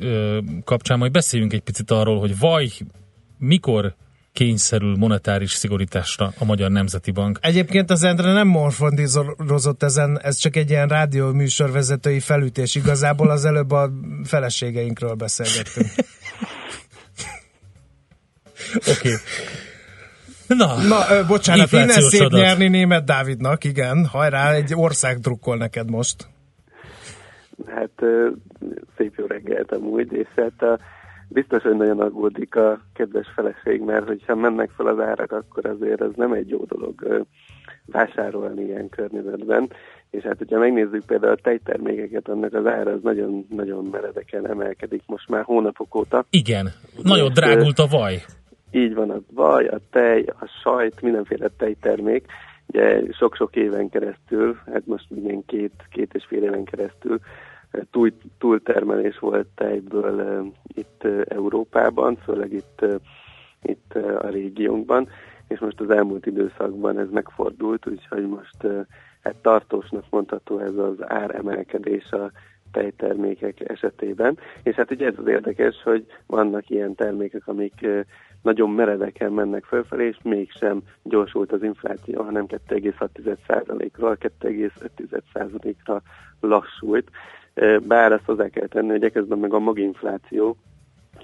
kapcsán majd beszéljünk egy picit arról, hogy vaj, mikor kényszerül monetáris szigorításra a Magyar Nemzeti Bank. Egyébként az Endre nem morfondírozott ezen, ez csak egy ilyen rádió műsorvezetői felütés. Igazából az előbb a feleségeinkről beszélgettünk. Oké. Okay. Na, Na, ö, bocsánat, innen szép adat. nyerni német Dávidnak, igen. Hajrá, egy ország drukkol neked most. Hát ö, szép jó reggelt amúgy, és hát a, biztos, hogy nagyon aggódik a kedves feleség, mert hogyha mennek fel az árak, akkor azért ez nem egy jó dolog ö, vásárolni ilyen környezetben. És hát, hogyha megnézzük például a tejtermékeket, annak az ára az nagyon-nagyon meredeken emelkedik most már hónapok óta. Igen, nagyon drágult a vaj. Így van, a vaj, a tej, a sajt, mindenféle tejtermék. Ugye sok-sok éven keresztül, hát most igen két, két és fél éven keresztül eh, túl, túltermelés volt tejből uh, itt uh, Európában, főleg itt, itt a régiónkban, és most az elmúlt időszakban ez megfordult, úgyhogy most hát tartósnak mondható ez az áremelkedés a tejtermékek esetében. És hát ugye ez az érdekes, hogy vannak ilyen termékek, amik nagyon meredeken mennek fölfelé, és mégsem gyorsult az infláció, hanem 2,6%-ról 2,5%-ra lassult. Bár azt hozzá kell tenni, hogy eközben meg a maginfláció,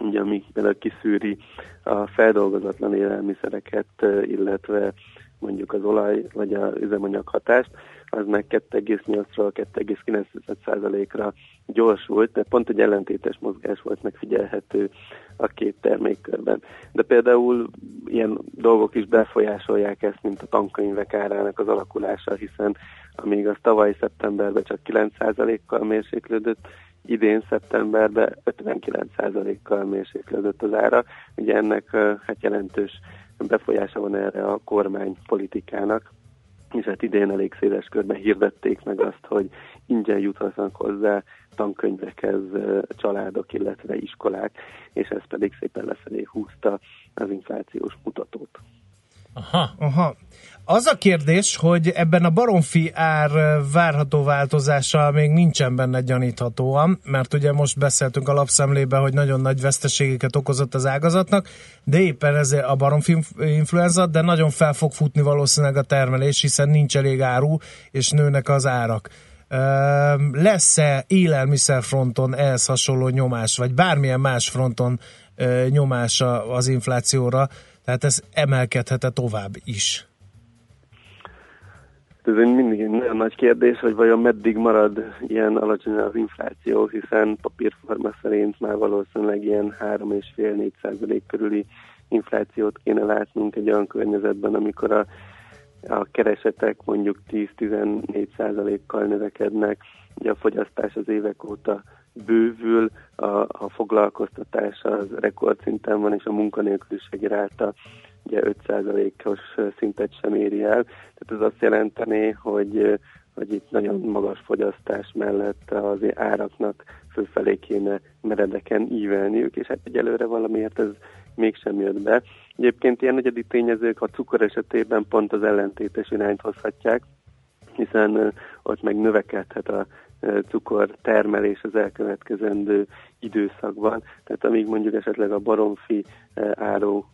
ugye, ami például kiszűri a feldolgozatlan élelmiszereket, illetve mondjuk az olaj vagy az üzemanyag hatást, az meg 2,8-ról 2,9%-ra gyorsult, de pont egy ellentétes mozgás volt megfigyelhető a két termékkörben. De például ilyen dolgok is befolyásolják ezt, mint a tankönyvek árának az alakulása, hiszen amíg az tavaly szeptemberben csak 9%-kal mérséklődött, idén szeptemberben 59%-kal mérséklődött az ára. Ugye ennek hát jelentős befolyása van erre a kormány politikának, és hát idén elég széles körben hirdették meg azt, hogy ingyen juthatnak hozzá tankönyvekhez családok, illetve iskolák, és ez pedig szépen lefelé húzta az inflációs mutatót. Aha. Aha. Az a kérdés, hogy ebben a baromfi ár várható változása még nincsen benne gyaníthatóan, mert ugye most beszéltünk a lapszemlébe, hogy nagyon nagy veszteségeket okozott az ágazatnak, de éppen ezért a baromfi influenza, de nagyon fel fog futni valószínűleg a termelés, hiszen nincs elég áru, és nőnek az árak. Lesz-e élelmiszer fronton ehhez hasonló nyomás, vagy bármilyen más fronton ö, nyomás a- az inflációra, tehát ez emelkedhet tovább is. Ez egy mindig egy nagyon nagy kérdés, hogy vajon meddig marad ilyen alacsony az infláció, hiszen papírforma szerint már valószínűleg ilyen 3,5-4 százalék körüli inflációt kéne látnunk egy olyan környezetben, amikor a, a keresetek mondjuk 10-14 százalékkal növekednek, ugye a fogyasztás az évek óta bővül, a, a foglalkoztatás az rekordszinten van, és a munkanélküliség iráta ugye 5%-os szintet sem éri el. Tehát ez azt jelenteni, hogy, hogy itt nagyon magas fogyasztás mellett az áraknak fölfelé kéne meredeken ívelniük, és hát egyelőre valamiért ez mégsem jött be. Egyébként ilyen egyedi tényezők a cukor esetében pont az ellentétes irányt hozhatják, hiszen ott meg növekedhet a ö, cukortermelés az elkövetkezendő időszakban. Tehát amíg mondjuk esetleg a baromfi áró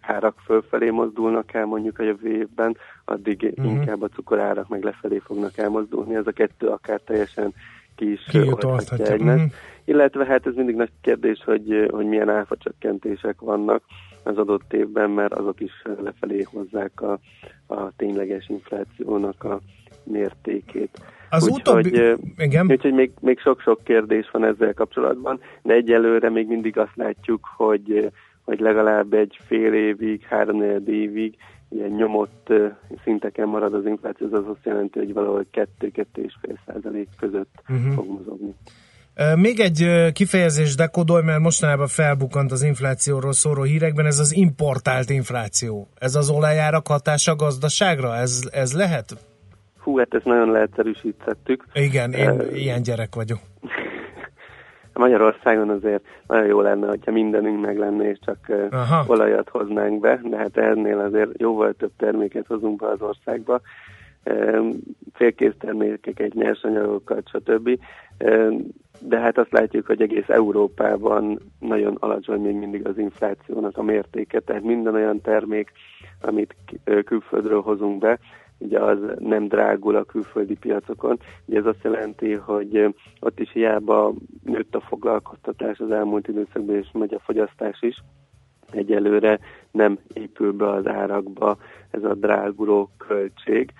árak fölfelé mozdulnak el mondjuk a jövő évben, addig uh-huh. inkább a cukorárak meg lefelé fognak elmozdulni. Ez a kettő akár teljesen ki is oldhatja egymást. Mhm. Illetve hát ez mindig nagy kérdés, hogy, hogy milyen áfacsökkentések vannak az adott évben, mert azok is lefelé hozzák a, a tényleges inflációnak a mértékét. Az úgyhogy, utóbbi- igen. Úgyhogy még, még sok-sok kérdés van ezzel kapcsolatban, de egyelőre még mindig azt látjuk, hogy, hogy legalább egy fél évig, három évig ilyen nyomott szinteken marad az infláció, az azt jelenti, hogy valahol 2-2,5 százalék között Mhm. fog mozogni. Még egy kifejezés dekodolj, mert mostanában felbukkant az inflációról szóró hírekben, ez az importált infláció. Ez az olajárak hatása a gazdaságra? Ez, ez lehet? Hú, hát ezt nagyon leegyszerűsítettük. Igen, én Ö, ilyen gyerek vagyok. Magyarországon azért nagyon jó lenne, hogyha mindenünk meg lenne, és csak Aha. olajat hoznánk be, de hát ennél azért jóval több terméket hozunk be az országba. Félkész termékeket, nyersanyagokat, stb. De hát azt látjuk, hogy egész Európában nagyon alacsony még mindig az inflációnak a mértéke, tehát minden olyan termék, amit külföldről hozunk be, ugye az nem drágul a külföldi piacokon. Ugye ez azt jelenti, hogy ott is hiába nőtt a foglalkoztatás az elmúlt időszakban, és megy a fogyasztás is, egyelőre nem épül be az árakba ez a dráguló költség,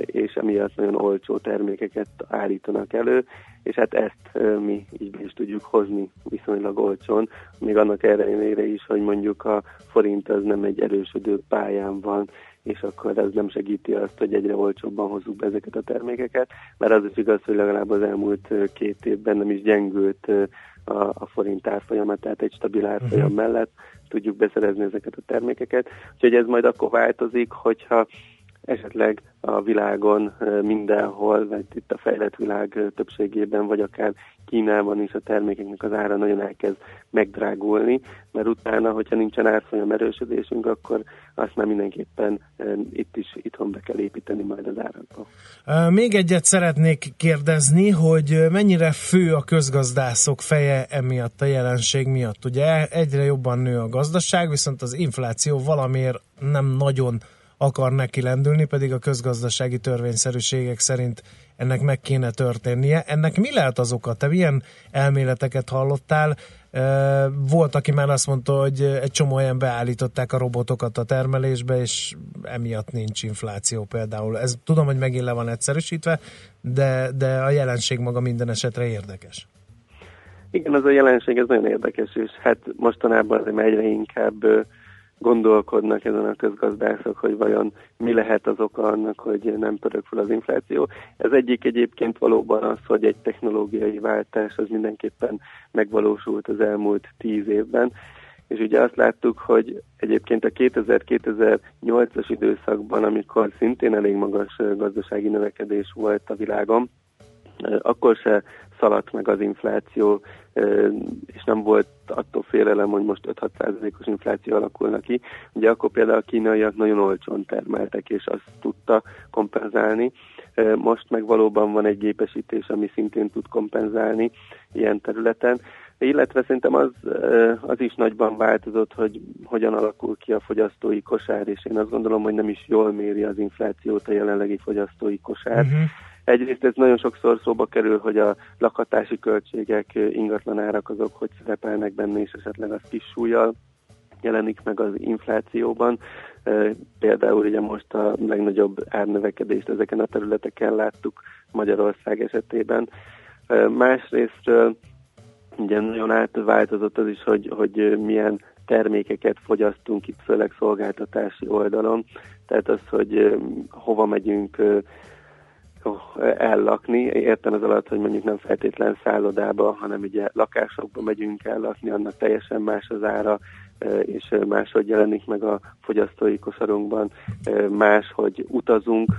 és emiatt nagyon olcsó termékeket állítanak elő, és hát ezt mi így be is tudjuk hozni viszonylag olcsón, még annak ellenére is, hogy mondjuk a forint az nem egy erősödő pályán van, és akkor ez nem segíti azt, hogy egyre olcsóbban hozzuk be ezeket a termékeket, mert az is igaz, hogy legalább az elmúlt két évben nem is gyengült a, a forint árfolyama, tehát egy stabil árfolyam Mhm. mellett tudjuk beszerezni ezeket a termékeket. Úgyhogy ez majd akkor változik, hogyha esetleg a világon mindenhol, vagy itt a fejlett világ többségében, vagy akár Kínában is a termékeknek az ára nagyon elkezd megdrágulni, mert utána, hogyha nincsen árfolyam erősödésünk, akkor azt már mindenképpen itt is itthon be kell építeni majd az árakba. Még egyet szeretnék kérdezni, hogy mennyire fő a közgazdászok feje emiatt a jelenség miatt. Ugye egyre jobban nő a gazdaság, viszont az infláció valamiért nem nagyon akar neki lendülni, pedig a közgazdasági törvényszerűségek szerint ennek meg kéne történnie. Ennek mi lehet az oka? Te milyen elméleteket hallottál? Volt, aki már azt mondta, hogy egy csomó olyan beállították a robotokat a termelésbe, és emiatt nincs infláció például. Ez tudom, hogy megint le van egyszerűsítve, de, de a jelenség maga minden esetre érdekes. Igen, az a jelenség, ez nagyon érdekes, és hát mostanában azért egyre inkább gondolkodnak ezen a közgazdászok, hogy vajon mi lehet az oka annak, hogy nem pörög fel az infláció. Ez egyik egyébként valóban az, hogy egy technológiai váltás az mindenképpen megvalósult az elmúlt tíz évben, és ugye azt láttuk, hogy egyébként a 2000-2008-as időszakban, amikor szintén elég magas gazdasági növekedés volt a világon, akkor se szaladt meg az infláció, és nem volt attól félelem, hogy most 5-6%-os infláció alakulna ki. Ugye akkor például a kínaiak nagyon olcsón termeltek, és azt tudta kompenzálni. Most meg valóban van egy gépesítés, ami szintén tud kompenzálni ilyen területen. Illetve szerintem az, az is nagyban változott, hogy hogyan alakul ki a fogyasztói kosár, és én azt gondolom, hogy nem is jól méri az inflációt a jelenlegi fogyasztói kosár. Uh-huh. Egyrészt ez nagyon sokszor szóba kerül, hogy a lakhatási költségek, ingatlan árak azok, hogy szerepelnek benne, és esetleg az kis súlyjal jelenik meg az inflációban. Például ugye most a legnagyobb árnövekedést ezeken a területeken láttuk Magyarország esetében. Ö, Másrésztről ugye nagyon átváltozott az is, hogy, hogy milyen termékeket fogyasztunk itt, főleg szolgáltatási oldalon. Tehát az, hogy hova megyünk ellakni. Értem ez alatt, hogy mondjuk nem feltétlen szállodába, hanem ugye lakásokba megyünk ellakni, annak teljesen más az ára, és máshogy jelenik meg a fogyasztói kosarunkban, más, hogy utazunk,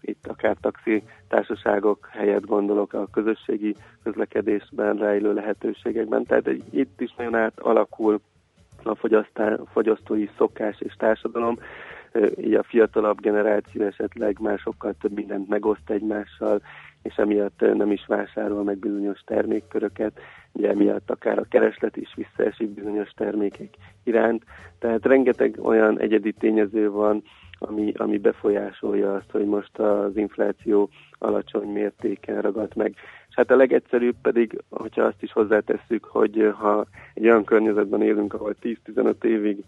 itt akár taxi társaságok helyett gondolok a közösségi közlekedésben rejlő lehetőségekben, tehát itt is nagyon átalakul a fogyasztói szokás és társadalom, így a fiatalabb generáció esetleg már sokkal több mindent megoszt egymással, és emiatt nem is vásárol meg bizonyos termékköröket, ugye emiatt akár a kereslet is visszaesik bizonyos termékek iránt. Tehát rengeteg olyan egyedi tényező van, ami, ami befolyásolja azt, hogy most az infláció alacsony mértéken ragadt meg. És hát a legegyszerűbb pedig, hogyha azt is hozzátesszük, hogy ha egy olyan környezetben élünk, ahol 10-15 évig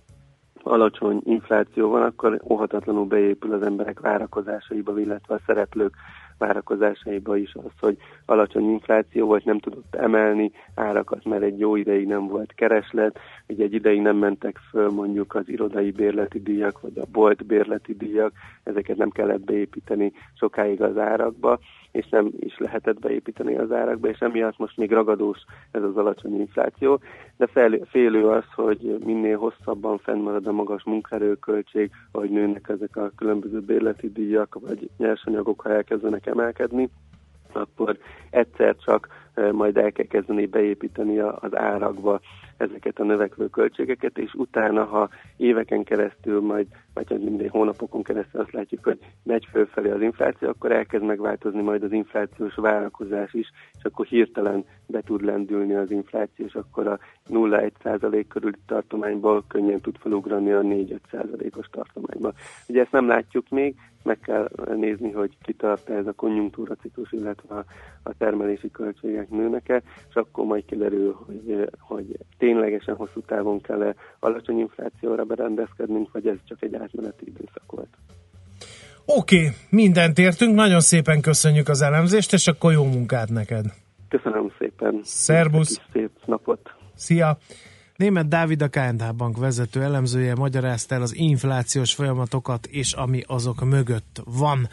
alacsony infláció van, akkor óhatatlanul beépül az emberek várakozásaiba, illetve a szereplők várakozásaiba is az, hogy alacsony infláció volt, nem tudott emelni árakat, mert egy jó ideig nem volt kereslet, ugye egy ideig nem mentek föl mondjuk az irodai bérleti díjak, vagy a bolt bérleti díjak, ezeket nem kellett beépíteni sokáig az árakba, és nem is lehetett beépíteni az árakba, és emiatt most még ragadós ez az alacsony infláció, de fel, félő az, hogy minél hosszabban fennmarad a magas munkaerőköltség, ahogy nőnek ezek a különböző bérleti díjak, vagy nyersanyagok, ha elkezdenek emelkedni, akkor egyszer csak eh, majd el kell kezdeni beépíteni az árakba ezeket a növekvő költségeket, és utána, ha éveken keresztül, majd, vagy hát minden hónapokon keresztül azt látjuk, hogy megy fölfelé az infláció, akkor elkezd megváltozni majd az inflációs várakozás is, és akkor hirtelen be tud lendülni az infláció, és akkor a 0,1% körüli tartományból könnyen tud felugrani a 4-5%-os tartományba. Ugye ezt nem látjuk még, meg kell nézni, hogy kitart ez a konjunktúra ciklus, illetve a, a termelési költségek nőnek-e, és akkor majd kiderül, hogy, hogy ténylegesen hosszú távon kell-e alacsony inflációra berendezkednünk, vagy ez csak egy átmeneti időszak volt. Oké, okay, mindent értünk, nagyon szépen köszönjük az elemzést, és akkor jó munkát neked. Köszönöm szépen. Szerbusz. Szép napot. Szia! Német Dávid a KNH Bank vezető elemzője magyarázta el az inflációs folyamatokat, és ami azok mögött van.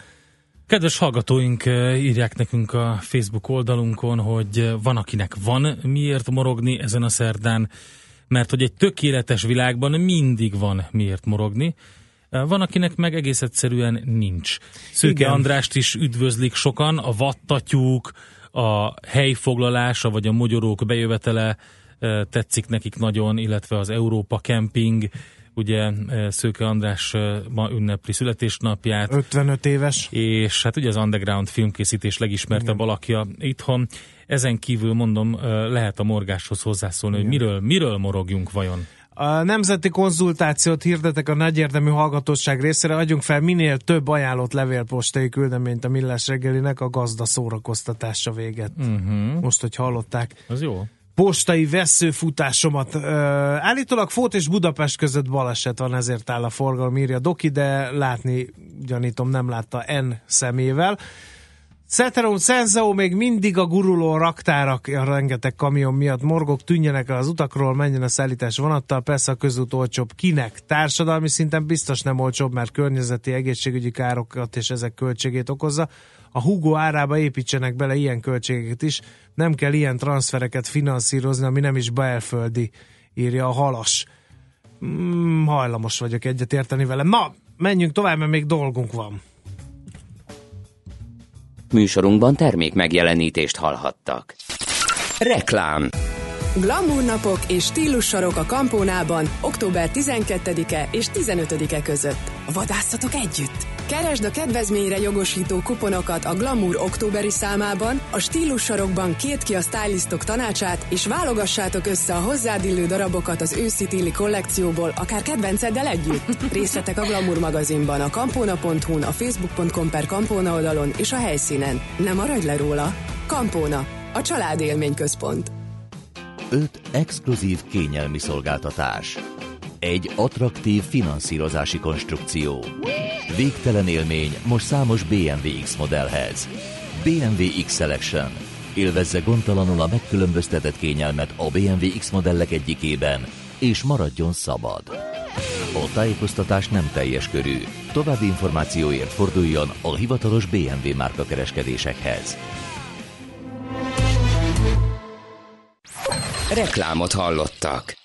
Kedves hallgatóink eh, írják nekünk a Facebook oldalunkon, hogy eh, van akinek van miért morogni ezen a szerdán, mert hogy egy tökéletes világban mindig van miért morogni. Van, akinek meg egész egyszerűen nincs. Szőke Igen. Andrást is üdvözlik sokan, a vattatyúk, a helyfoglalása vagy a mogyorók bejövetele tetszik nekik nagyon, illetve az Európa Camping, ugye Szőke András ma ünnepli születésnapját. 55 éves. És hát ugye az underground filmkészítés legismertebb Igen. alakja itthon. Ezen kívül mondom, eh, lehet a morgáshoz hozzászólni, hogy miről, miről morogjunk vajon. A nemzeti konzultációt hirdetek a nagyérdemű hallgatóság részére, adjunk fel minél több ajánlott levélpostai küldeményt a Millás reggelinek a gazda szórakoztatása véget. Uh-huh. Most, hogy hallották. Az jó. postai veszőfutásomat. Ö, állítólag Fót és Budapest között baleset van, ezért áll a forgalom, írja Doki, de látni, gyanítom, nem látta N szemével. Ceteron Senzao még mindig a guruló raktárak, a rengeteg kamion miatt morgok, tűnjenek el az utakról, menjen a szállítás vonattal, persze a közút olcsóbb. Kinek? Társadalmi szinten biztos nem olcsóbb, mert környezeti egészségügyi károkat és ezek költségét okozza. A Hugo árába építsenek bele ilyen költségeket is, nem kell ilyen transfereket finanszírozni, ami nem is belföldi, írja a halas. Mm, hajlamos vagyok egyetérteni vele. Na, menjünk tovább, mert még dolgunk van. Műsorunkban termék megjelenítést hallhattak. Reklám Glamour napok és stílussarok a Kampónában október 12-e és 15-e között. Vadászatok együtt! Keresd a kedvezményre jogosító kuponokat a Glamour októberi számában, a stílussarokban két ki a stylistok tanácsát, és válogassátok össze a hozzád illő darabokat az őszi téli kollekcióból, akár kedvenceddel együtt. Részletek a Glamour magazinban, a kampóna.hu-n, a facebook.com per Kampóna oldalon és a helyszínen. Nem maradj le róla! Kampóna, a család élményközpont. 5 exkluzív kényelmi szolgáltatás. Egy attraktív finanszírozási konstrukció. Végtelen élmény most számos BMW X modellhez. BMW X Selection. Élvezze gondtalanul a megkülönböztetett kényelmet a BMW X modellek egyikében, és maradjon szabad. A tájékoztatás nem teljes körű. További információért forduljon a hivatalos BMW márka kereskedésekhez. Reklámot hallottak.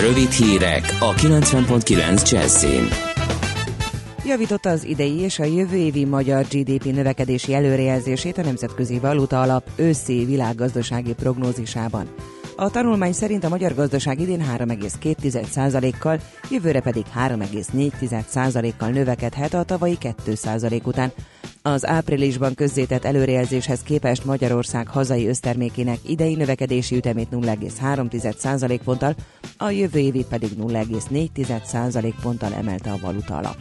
Rövid hírek a 90.9 Jazzin. Javította az idei és a jövő évi magyar GDP növekedési előrejelzését a Nemzetközi Valuta Alap őszi világgazdasági prognózisában. A tanulmány szerint a magyar gazdaság idén 3,2%-kal, jövőre pedig 3,4%-kal növekedhet a tavalyi 2% után. Az áprilisban közzétett előrejelzéshez képest Magyarország hazai össztermékének idei növekedési ütemét 0,3% ponttal, a jövő évi pedig 0,4% ponttal emelte a valuta alap.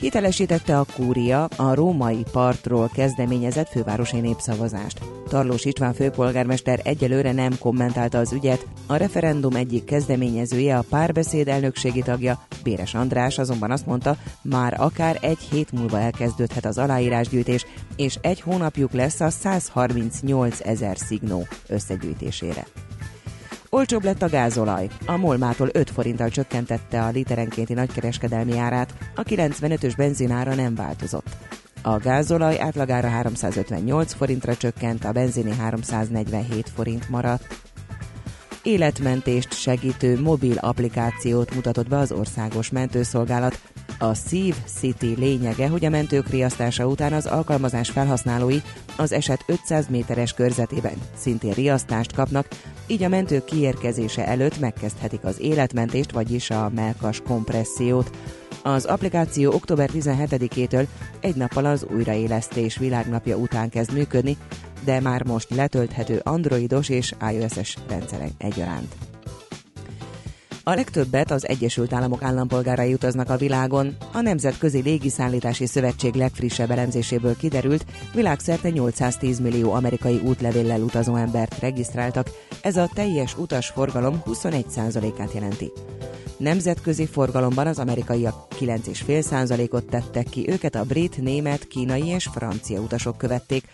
Hitelesítette a kúria a római partról kezdeményezett fővárosi népszavazást. Tarlós István főpolgármester egyelőre nem kommentálta az ügyet, a referendum egyik kezdeményezője, a párbeszéd elnökségi tagja, Béres András azonban azt mondta, már akár egy hét múlva elkezdődhet az aláírásgyűjtés, és egy hónapjuk lesz a 138 ezer szignó összegyűjtésére. Olcsóbb lett a gázolaj. A Molmától 5 forinttal csökkentette a literenkénti nagykereskedelmi árát, a 95-ös benzinára nem változott. A gázolaj átlagára 358 forintra csökkent, a benzini 347 forint maradt. Életmentést segítő mobil applikációt mutatott be az országos mentőszolgálat. A Szív City lényege, hogy a mentők riasztása után az alkalmazás felhasználói az eset 500 méteres körzetében szintén riasztást kapnak, így a mentők kiérkezése előtt megkezdhetik az életmentést, vagyis a melkas kompressziót. Az applikáció október 17-től egy nappal az újraélesztés világnapja után kezd működni, de már most letölthető androidos és iOS-es rendszeren egyaránt. A legtöbbet az Egyesült Államok állampolgárai utaznak a világon. A Nemzetközi Légiszállítási Szövetség legfrissebb elemzéséből kiderült, világszerte 810 millió amerikai útlevéllel utazó embert regisztráltak, ez a teljes utasforgalom 21%-át jelenti. Nemzetközi forgalomban az amerikaiak 9,5%-ot tettek ki, őket a brit, német, kínai és francia utasok követték.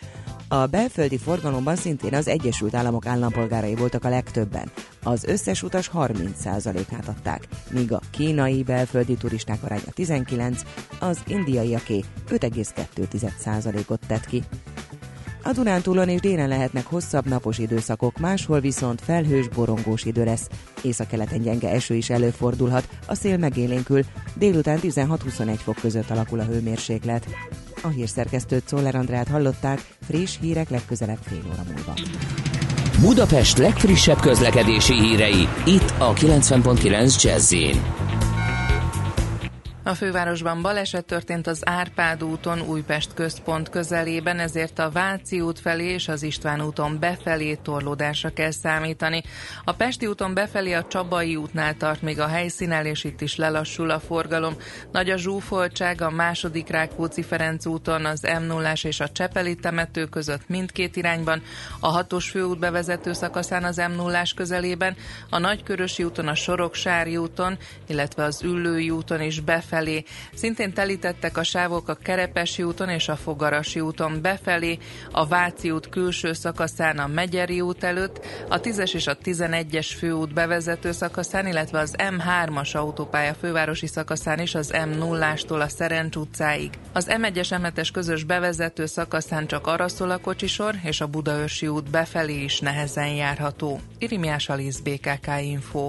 A belföldi forgalomban szintén az Egyesült Államok állampolgárai voltak a legtöbben. Az összes utas 30%-át adták, míg a kínai belföldi turisták aránya 19, az indiaiaké 5,2%-ot tett ki. A Dunántúlon és délen lehetnek hosszabb napos időszakok, máshol viszont felhős, borongós idő lesz. Északkeleten gyenge eső is előfordulhat, a szél megélénkül, délután 16-21 fok között alakul a hőmérséklet. A hírszerkesztőt Szoller Andrát hallották, friss hírek legközelebb fél óra múlva. Budapest legfrissebb közlekedési hírei, itt a 90.9 jazz A fővárosban baleset történt az Árpád úton Újpest központ közelében, ezért a Váci út felé és az István úton befelé torlódásra kell számítani. A Pesti úton befelé a Csabai útnál tart még a helyszínel, és itt is lelassul a forgalom. Nagy a zsúfoltság a második Rákóczi Ferenc úton, az m 0 és a Csepeli temető között mindkét irányban, a hatos főút bevezető szakaszán az m 0 közelében, a Nagykörösi úton, a Soroksári úton, illetve az Üllői úton is befelé befelé. Szintén telítettek a sávok a Kerepesi úton és a Fogarasi úton befelé, a Váci út külső szakaszán a Megyeri út előtt, a 10-es és a 11-es főút bevezető szakaszán, illetve az M3-as autópálya fővárosi szakaszán is az M0-ástól a Szerencs utcáig. Az M1-es M7-es közös bevezető szakaszán csak arra szól a kocsisor, és a Budaörsi út befelé is nehezen járható. Irimiás Alisz BKK Info.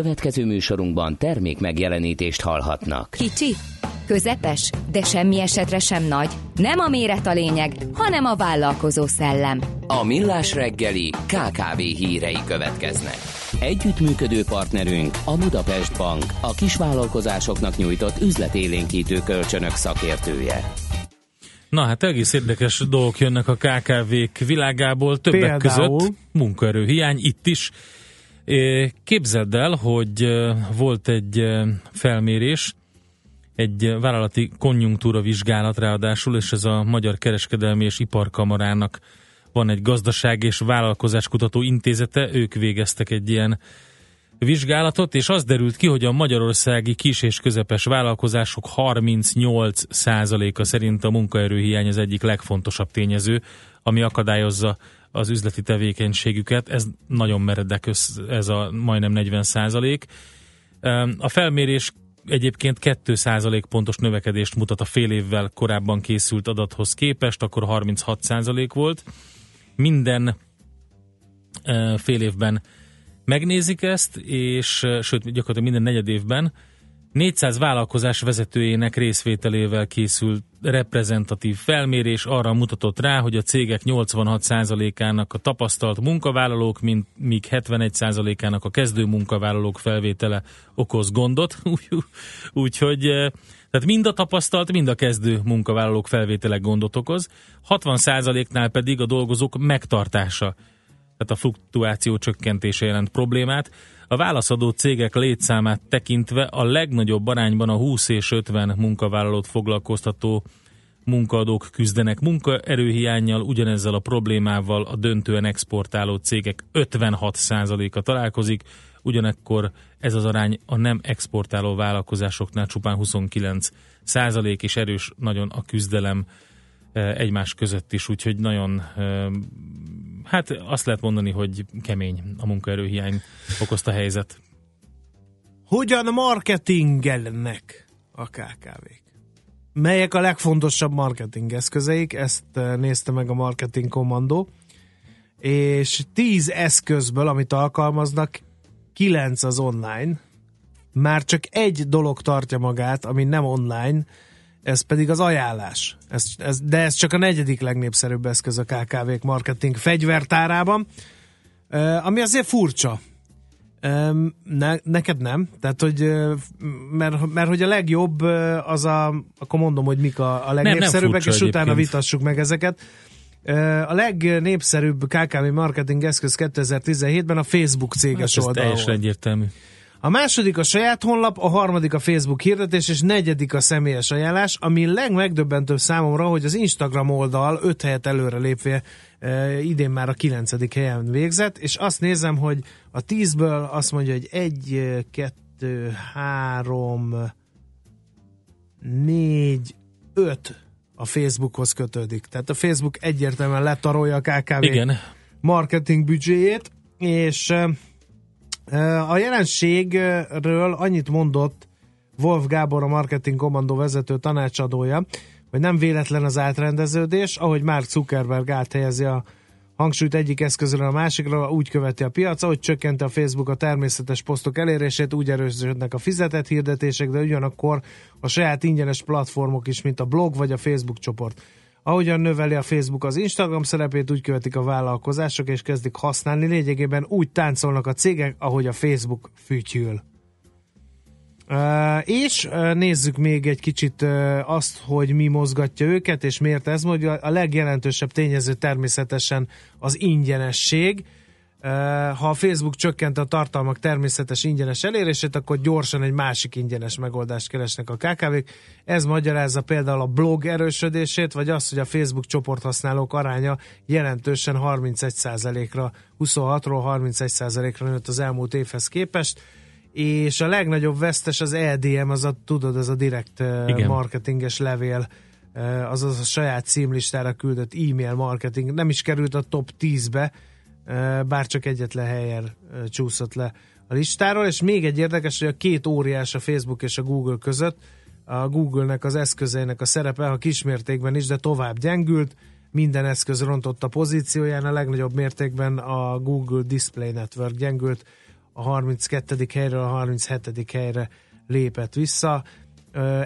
következő műsorunkban termék megjelenítést hallhatnak. Kicsi, közepes, de semmi esetre sem nagy. Nem a méret a lényeg, hanem a vállalkozó szellem. A Millás reggeli KKV hírei következnek. Együttműködő partnerünk a Budapest Bank, a kisvállalkozásoknak nyújtott üzletélénkítő kölcsönök szakértője. Na hát egész érdekes dolgok jönnek a KKV-k világából, többek Például? között munkaerőhiány itt is. Képzeld el, hogy volt egy felmérés, egy vállalati konjunktúra vizsgálat ráadásul, és ez a Magyar Kereskedelmi és Iparkamarának van egy gazdaság és vállalkozáskutató intézete, ők végeztek egy ilyen vizsgálatot, és az derült ki, hogy a magyarországi kis és közepes vállalkozások 38%-a szerint a munkaerőhiány az egyik legfontosabb tényező, ami akadályozza az üzleti tevékenységüket. Ez nagyon meredek, ez a majdnem 40%. A felmérés egyébként 2% pontos növekedést mutat a fél évvel korábban készült adathoz képest, akkor 36% volt. Minden eh, fél évben megnézik ezt, és eh, sőt, gyakorlatilag minden negyed évben 400 vállalkozás vezetőjének részvételével készült reprezentatív felmérés arra mutatott rá, hogy a cégek 86%-ának a tapasztalt munkavállalók, mint míg 71%-ának a kezdő munkavállalók felvétele okoz gondot. Úgyhogy eh, tehát mind a tapasztalt, mind a kezdő munkavállalók felvétele gondot okoz. 60%-nál pedig a dolgozók megtartása tehát a fluktuáció csökkentése jelent problémát. A válaszadó cégek létszámát tekintve a legnagyobb arányban a 20 és 50 munkavállalót foglalkoztató munkaadók küzdenek. Munkaerőhiányjal, ugyanezzel a problémával a döntően exportáló cégek 56%-a találkozik, ugyanekkor ez az arány a nem exportáló vállalkozásoknál csupán 29 százalék, és erős nagyon a küzdelem eh, egymás között is, úgyhogy nagyon eh, hát azt lehet mondani, hogy kemény a munkaerőhiány okozta helyzet. Hogyan marketingelnek a KKV-k? Melyek a legfontosabb marketing eszközeik? Ezt eh, nézte meg a Marketing Kommandó. És 10 eszközből, amit alkalmaznak, 9 az online. Már csak egy dolog tartja magát, ami nem online, ez pedig az ajánlás. Ez, ez, de ez csak a negyedik legnépszerűbb eszköz a KKV-k marketing fegyvertárában, ami azért furcsa. Ne, neked nem? Tehát, hogy mert, mert hogy a legjobb az a, akkor mondom, hogy mik a, a legnépszerűbbek, furcsa és utána egyébként. vitassuk meg ezeket. A legnépszerűbb KKV marketing eszköz 2017-ben a Facebook céges Hát ez oldal teljesen egyértelmű. A második a saját honlap, a harmadik a Facebook hirdetés, és negyedik a személyes ajánlás, ami legmegdöbbentőbb számomra, hogy az Instagram oldal öt helyet előre lépve e, idén már a kilencedik helyen végzett, és azt nézem, hogy a tízből azt mondja, hogy egy, eh, kettő, három, négy, öt a Facebookhoz kötődik. Tehát a Facebook egyértelműen letarolja a KKV Igen. marketing büdzséjét, és eh, a jelenségről annyit mondott Wolf Gábor, a Marketing Kommandó vezető tanácsadója, hogy nem véletlen az átrendeződés, ahogy Mark Zuckerberg áthelyezi a hangsúlyt egyik eszközről a másikra, úgy követi a piac, ahogy csökkenti a Facebook a természetes posztok elérését, úgy erősödnek a fizetett hirdetések, de ugyanakkor a saját ingyenes platformok is, mint a blog vagy a Facebook csoport. Ahogyan növeli a Facebook az Instagram szerepét, úgy követik a vállalkozások, és kezdik használni. Lényegében úgy táncolnak a cégek, ahogy a Facebook fütyül. Uh, és uh, nézzük még egy kicsit uh, azt, hogy mi mozgatja őket, és miért ez mondja. A legjelentősebb tényező természetesen az ingyenesség. Ha a Facebook csökkent a tartalmak természetes ingyenes elérését, akkor gyorsan egy másik ingyenes megoldást keresnek a KKV-k. Ez magyarázza például a blog erősödését, vagy azt, hogy a Facebook csoporthasználók aránya jelentősen 31%-ra, 26-ról 31%-ra nőtt az elmúlt évhez képest és a legnagyobb vesztes az EDM, az a, tudod, az a direkt Igen. marketinges levél, azaz a saját címlistára küldött e-mail marketing, nem is került a top 10-be, uh, bár csak egyetlen helyen csúszott le a listáról, és még egy érdekes, hogy a két óriás a Facebook és a Google között, a Google-nek az eszközeinek a szerepe, ha kismértékben is, de tovább gyengült, minden eszköz rontott a pozícióján, a legnagyobb mértékben a Google Display Network gyengült, a 32. helyről a 37. helyre lépett vissza.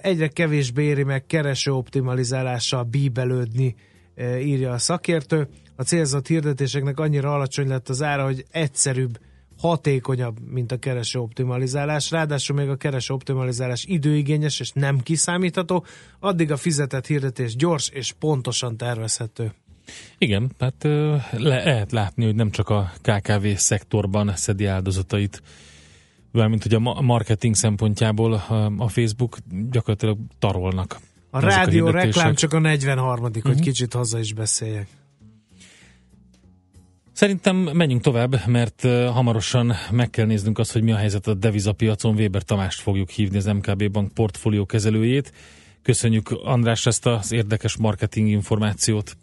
Egyre kevésbé éri meg kereső optimalizálással bíbelődni, írja a szakértő. A célzott hirdetéseknek annyira alacsony lett az ára, hogy egyszerűbb, hatékonyabb, mint a kereső optimalizálás. Ráadásul még a kereső optimalizálás időigényes és nem kiszámítható, addig a fizetett hirdetés gyors és pontosan tervezhető. Igen, hát ö, le, lehet látni, hogy nem csak a KKV szektorban szedi áldozatait, mármint hogy a ma- marketing szempontjából a, a Facebook gyakorlatilag tarolnak. A rádió hirdetések. reklám csak a 43 hogy Mhm. kicsit haza is beszéljek. Szerintem menjünk tovább, mert hamarosan meg kell néznünk azt, hogy mi a helyzet a devizapiacon. Weber Tamást fogjuk hívni, az MKB Bank portfólió kezelőjét. Köszönjük András ezt az érdekes marketing információt.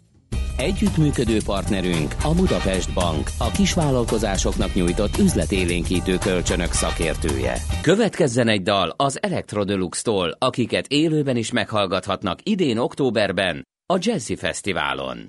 Együttműködő partnerünk a Budapest Bank, a kisvállalkozásoknak nyújtott üzletélénkítő kölcsönök szakértője. Következzen egy dal az Electrodeluxe-tól, akiket élőben is meghallgathatnak idén októberben a Jazzy Fesztiválon.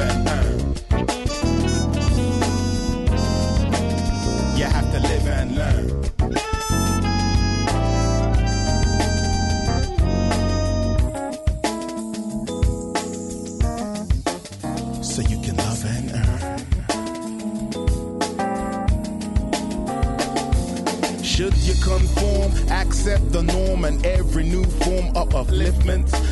And earn. You have to live and learn. So you can love and earn. Should you conform, accept the norm and every new form of upliftment?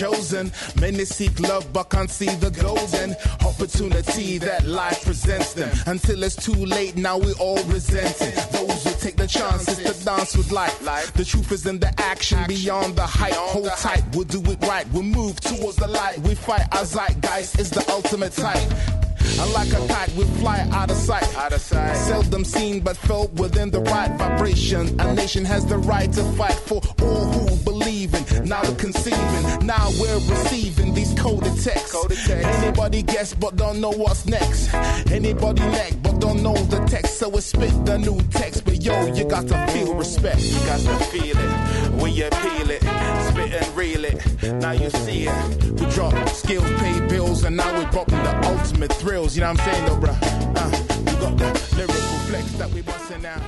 Chosen. Many seek love, but can't see the golden opportunity that life presents them. Until it's too late, now we all resent it. Those who take the chances to dance with life. The truth is in the action, beyond the hype. Hold tight, we'll do it right. We'll move towards the light. We fight our zeitgeist is the ultimate type. Like a kite, we fly out of sight. Out of sight. Seldom seen, but felt within the right vibration. A nation has the right to fight for all who believe in. Now we're conceiving, now we're receiving these coded texts. Anybody guess, but don't know what's next. Anybody neck, but don't know the text. So we spit the new text. But yo, you got to feel respect. You got to feel it when you peel it, spit and reel it. Now you see it. We drop skills, pay bills, and now we're dropping the ultimate thrills. You know what I'm saying, though, bruh? Uh, we got the lyrical flex that we busting out.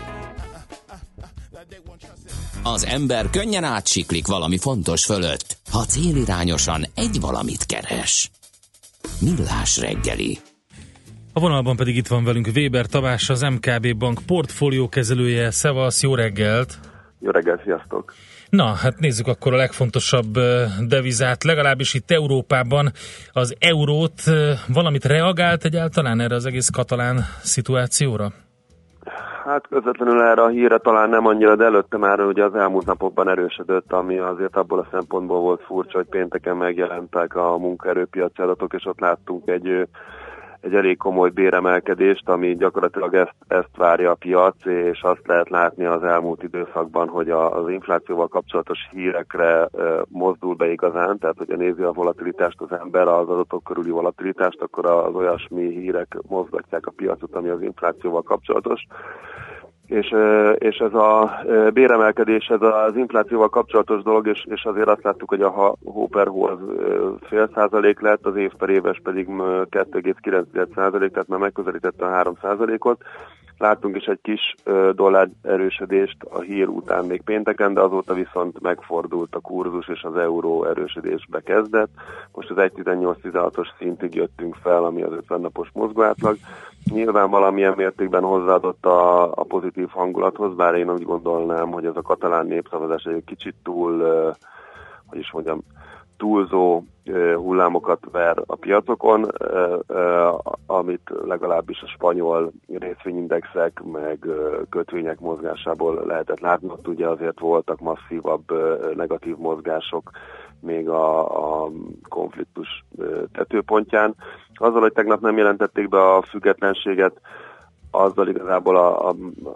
Az ember könnyen átsiklik valami fontos fölött, ha célirányosan egy valamit keres. Millás reggeli. A vonalban pedig itt van velünk Weber Tamás, az MKB Bank portfólió kezelője. Szevasz, jó reggelt! Jó reggelt, sziasztok! Na, hát nézzük akkor a legfontosabb devizát, legalábbis itt Európában az eurót valamit reagált egyáltalán erre az egész katalán szituációra? Hát közvetlenül erre a hírre talán nem annyira, de előtte már ugye az elmúlt napokban erősödött, ami azért abból a szempontból volt furcsa, hogy pénteken megjelentek a munkaerőpiaci adatok, és ott láttunk egy, egy elég komoly béremelkedést, ami gyakorlatilag ezt, ezt várja a piac, és azt lehet látni az elmúlt időszakban, hogy a, az inflációval kapcsolatos hírekre e, mozdul be igazán, tehát hogyha nézi a volatilitást az ember, az adatok körüli volatilitást, akkor az olyasmi hírek mozgatják a piacot, ami az inflációval kapcsolatos és, és ez a béremelkedés, ez az inflációval kapcsolatos dolog, és, és azért azt láttuk, hogy a hó per hó az fél százalék lett, az év per éves pedig 2,9 százalék, tehát már megközelítette a 3 százalékot. Láttunk is egy kis dollár erősödést a hír után még pénteken, de azóta viszont megfordult a kurzus, és az euró erősödésbe kezdett. Most az 1,18-16-os szintig jöttünk fel, ami az 50 napos mozgóátlag. Nyilván valamilyen mértékben hozzáadott a, a pozitív hangulathoz, bár én úgy gondolnám, hogy ez a katalán népszavazás egy kicsit túl, hogy is mondjam, túlzó hullámokat ver a piacokon, amit legalábbis a spanyol részvényindexek meg kötvények mozgásából lehetett látni. Ott ugye azért voltak masszívabb negatív mozgások még a, a konfliktus tetőpontján. Azzal, hogy tegnap nem jelentették be a függetlenséget, azzal igazából a, a,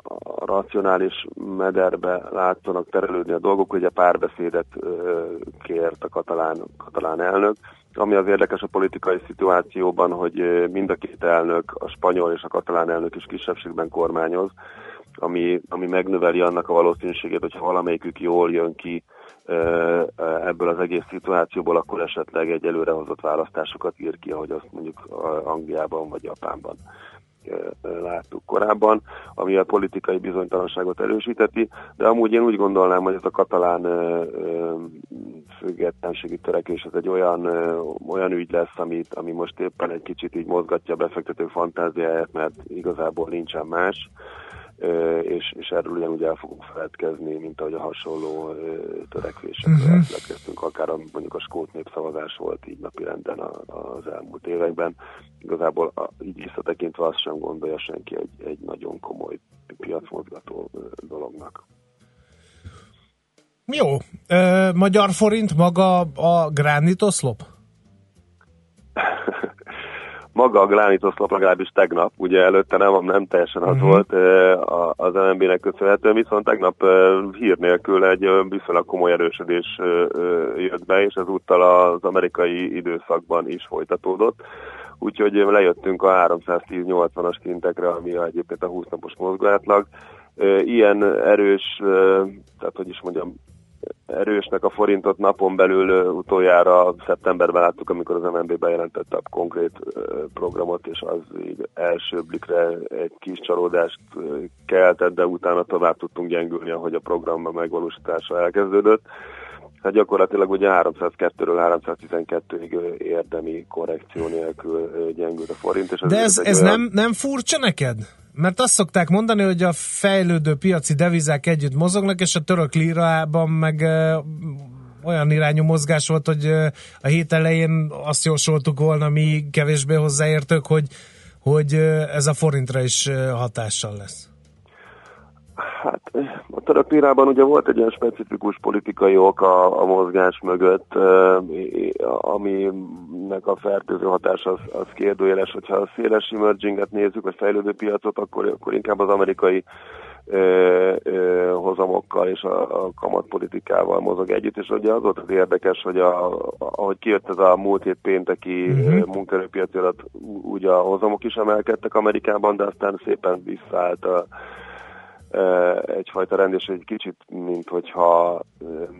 a racionális mederbe látszanak terelődni a dolgok, hogy a párbeszédet ö, kért a katalán, katalán elnök. Ami az érdekes a politikai szituációban, hogy mind a két elnök, a spanyol és a katalán elnök is kisebbségben kormányoz, ami, ami megnöveli annak a valószínűségét, hogyha valamelyikük jól jön ki ebből az egész szituációból, akkor esetleg egy előrehozott választásokat ír ki, ahogy azt mondjuk Angliában vagy Japánban láttuk korábban, ami a politikai bizonytalanságot erősíteti, de amúgy én úgy gondolnám, hogy ez a katalán függetlenségi törekvés ez egy olyan, olyan ügy lesz, amit, ami most éppen egy kicsit így mozgatja a befektető fantáziáját, mert igazából nincsen más és, és erről ugyanúgy el fogunk feledkezni, mint ahogy a hasonló törekvésekről uh-huh. elfeledkeztünk, akár a, mondjuk a skót népszavazás volt így napirenden az elmúlt években. Igazából a, így visszatekintve azt sem gondolja senki egy, egy nagyon komoly piacmozgató dolognak. Jó. Magyar forint maga a gránitoszlop? maga a gránítoszlop legalábbis tegnap, ugye előtte nem, nem teljesen az uh-huh. volt az MNB-nek köszönhetően, viszont tegnap hír nélkül egy viszonylag komoly erősödés jött be, és ezúttal az amerikai időszakban is folytatódott. Úgyhogy lejöttünk a 310-80-as szintekre, ami egyébként a 20 napos mozgóátlag. Ilyen erős, tehát hogy is mondjam, erősnek a forintot napon belül utoljára szeptemberben láttuk, amikor az MNB bejelentette a konkrét programot, és az így első blikre egy kis csalódást keltett, de utána tovább tudtunk gyengülni, ahogy a programban megvalósítása elkezdődött. Hát gyakorlatilag ugye 302-ről 312-ig érdemi korrekció nélkül gyengült a forint. És De ez, ez olyan... nem, nem furcsa neked? Mert azt szokták mondani, hogy a fejlődő piaci devizák együtt mozognak, és a török lírában meg olyan irányú mozgás volt, hogy a hét elején azt jósoltuk volna mi kevésbé hozzáértők, hogy, hogy ez a forintra is hatással lesz. Hát a török lirában ugye volt egy olyan specifikus politikai ok a, a mozgás mögött, aminek a fertőző hatás az, az kérdőjeles. Hogyha a széles emerginget nézzük, vagy fejlődő piacot, akkor, akkor inkább az amerikai ö, ö, hozamokkal és a, a kamatpolitikával mozog együtt, és ugye az volt az érdekes, hogy a, ahogy kijött ez a múlt hét pénteki uh-huh. munkaerőpiaci adat, ugye a hozamok is emelkedtek Amerikában, de aztán szépen visszaállt a egyfajta rend, és egy kicsit, mint hogyha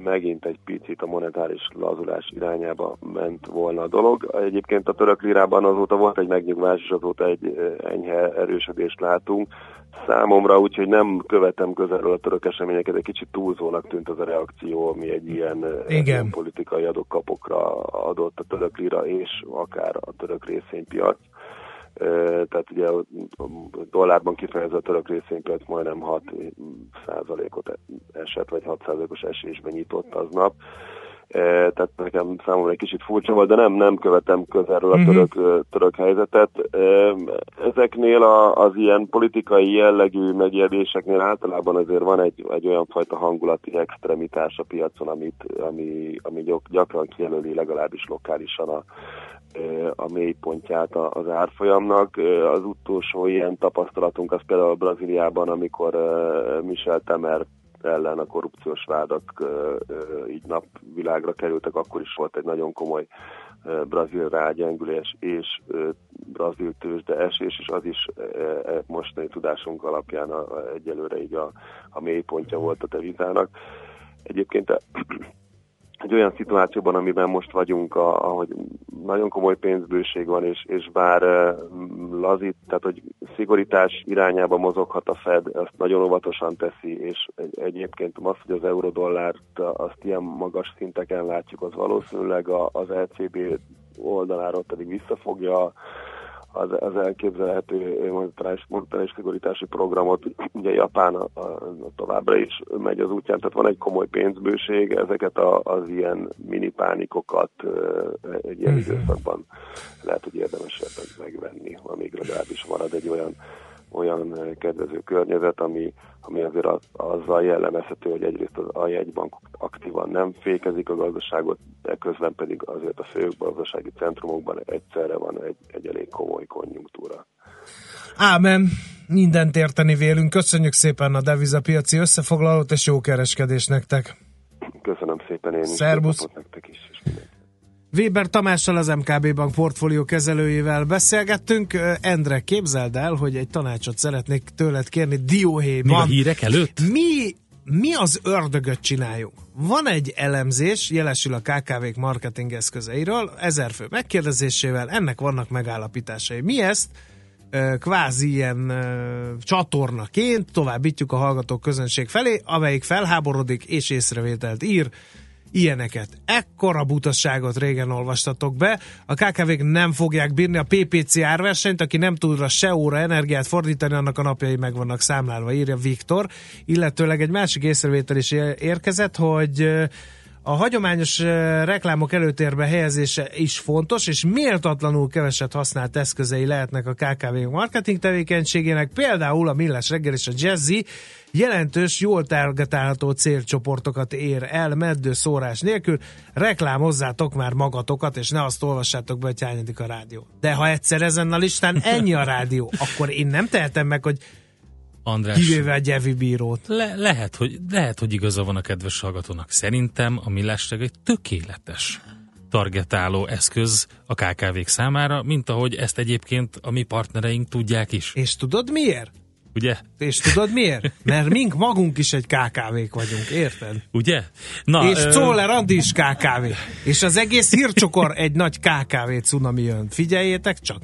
megint egy picit a monetáris lazulás irányába ment volna a dolog. Egyébként a török lirában azóta volt egy megnyugvás, és azóta egy enyhe erősödést látunk. Számomra úgyhogy nem követem közelről a török eseményeket, egy kicsit túlzónak tűnt az a reakció, ami egy ilyen, ilyen politikai adokkapokra adott a török lira és akár a török részvénypiac tehát ugye a dollárban kifejezett török részvénypiac majdnem 6 százalékot esett, vagy 6 százalékos esésben nyitott aznap. Tehát nekem számomra egy kicsit furcsa volt, de nem, nem követem közelről a török, uh-huh. török helyzetet. Ezeknél a, az ilyen politikai jellegű megjegyzéseknél általában azért van egy, egy olyan fajta hangulati extremitás a piacon, amit, ami, ami gyakran kijelöli legalábbis lokálisan a, a mélypontját az árfolyamnak. Az utolsó ilyen tapasztalatunk az például Brazíliában, amikor Michel Temer ellen a korrupciós vádak így napvilágra kerültek, akkor is volt egy nagyon komoly brazil rágyengülés és brazil tőzsde esés, és az is ö, ö, mostani tudásunk alapján egyelőre így a, a mélypontja volt a devizának. Egyébként egy olyan szituációban, amiben most vagyunk, ahogy nagyon komoly pénzbőség van, és, és bár lazít, tehát hogy szigorítás irányába mozoghat a Fed, azt nagyon óvatosan teszi, és egy, egyébként az, hogy az eurodollárt azt ilyen magas szinteken látjuk, az valószínűleg az LCB oldaláról pedig visszafogja az, az elképzelhető monetáris, szigorítási programot. Ugye Japán a, a, a továbbra is megy az útján, tehát van egy komoly pénzbőség, ezeket a, az ilyen mini pánikokat egy ilyen időszakban lehet, hogy érdemes megvenni, amíg legalábbis marad egy olyan olyan kedvező környezet, ami, ami azért az, azzal jellemezhető, hogy egyrészt az, a jegybank aktívan nem fékezik a gazdaságot, de közben pedig azért a fő gazdasági centrumokban egyszerre van egy, egy elég komoly konjunktúra. Ámen, mindent érteni vélünk. Köszönjük szépen a devizapiaci összefoglalót, és jó kereskedés nektek. Köszönöm szépen én is. Szerbusz. Nektek is. Weber Tamással az MKB Bank portfólió kezelőjével beszélgettünk. Endre, képzeld el, hogy egy tanácsot szeretnék tőled kérni dióhéjban. Még a hírek előtt? Mi, mi az ördögöt csináljunk? Van egy elemzés, jelesül a KKV-k marketing eszközeiről, ezer fő megkérdezésével, ennek vannak megállapításai. Mi ezt kvázi ilyen csatornaként továbbítjuk a hallgatók közönség felé, amelyik felháborodik és észrevételt ír, ilyeneket. Ekkora butasságot régen olvastatok be. A KKV-k nem fogják bírni a PPC árversenyt, aki nem tud rá se óra energiát fordítani, annak a napjai meg vannak számlálva, írja Viktor. Illetőleg egy másik észrevétel is ér- érkezett, hogy a hagyományos reklámok előtérbe helyezése is fontos, és méltatlanul keveset használt eszközei lehetnek a KKV marketing tevékenységének, például a Millás reggel és a Jazzy jelentős, jól targetálható célcsoportokat ér el meddő szórás nélkül, reklámozzátok már magatokat, és ne azt olvassátok be, hogy hányadik a rádió. De ha egyszer ezen a listán ennyi a rádió, akkor én nem tehetem meg, hogy András, kivéve Gyevi bírót. le, lehet, hogy, lehet, hogy igaza van a kedves hallgatónak. Szerintem a Millás reggel egy tökéletes targetáló eszköz a KKV-k számára, mint ahogy ezt egyébként a mi partnereink tudják is. És tudod miért? Ugye? És tudod miért? Mert mink magunk is egy KKV-k vagyunk, érted? Ugye? Na, és Czoller Andi is KKV. És az egész hírcsokor egy nagy KKV cunami jön. Figyeljétek csak!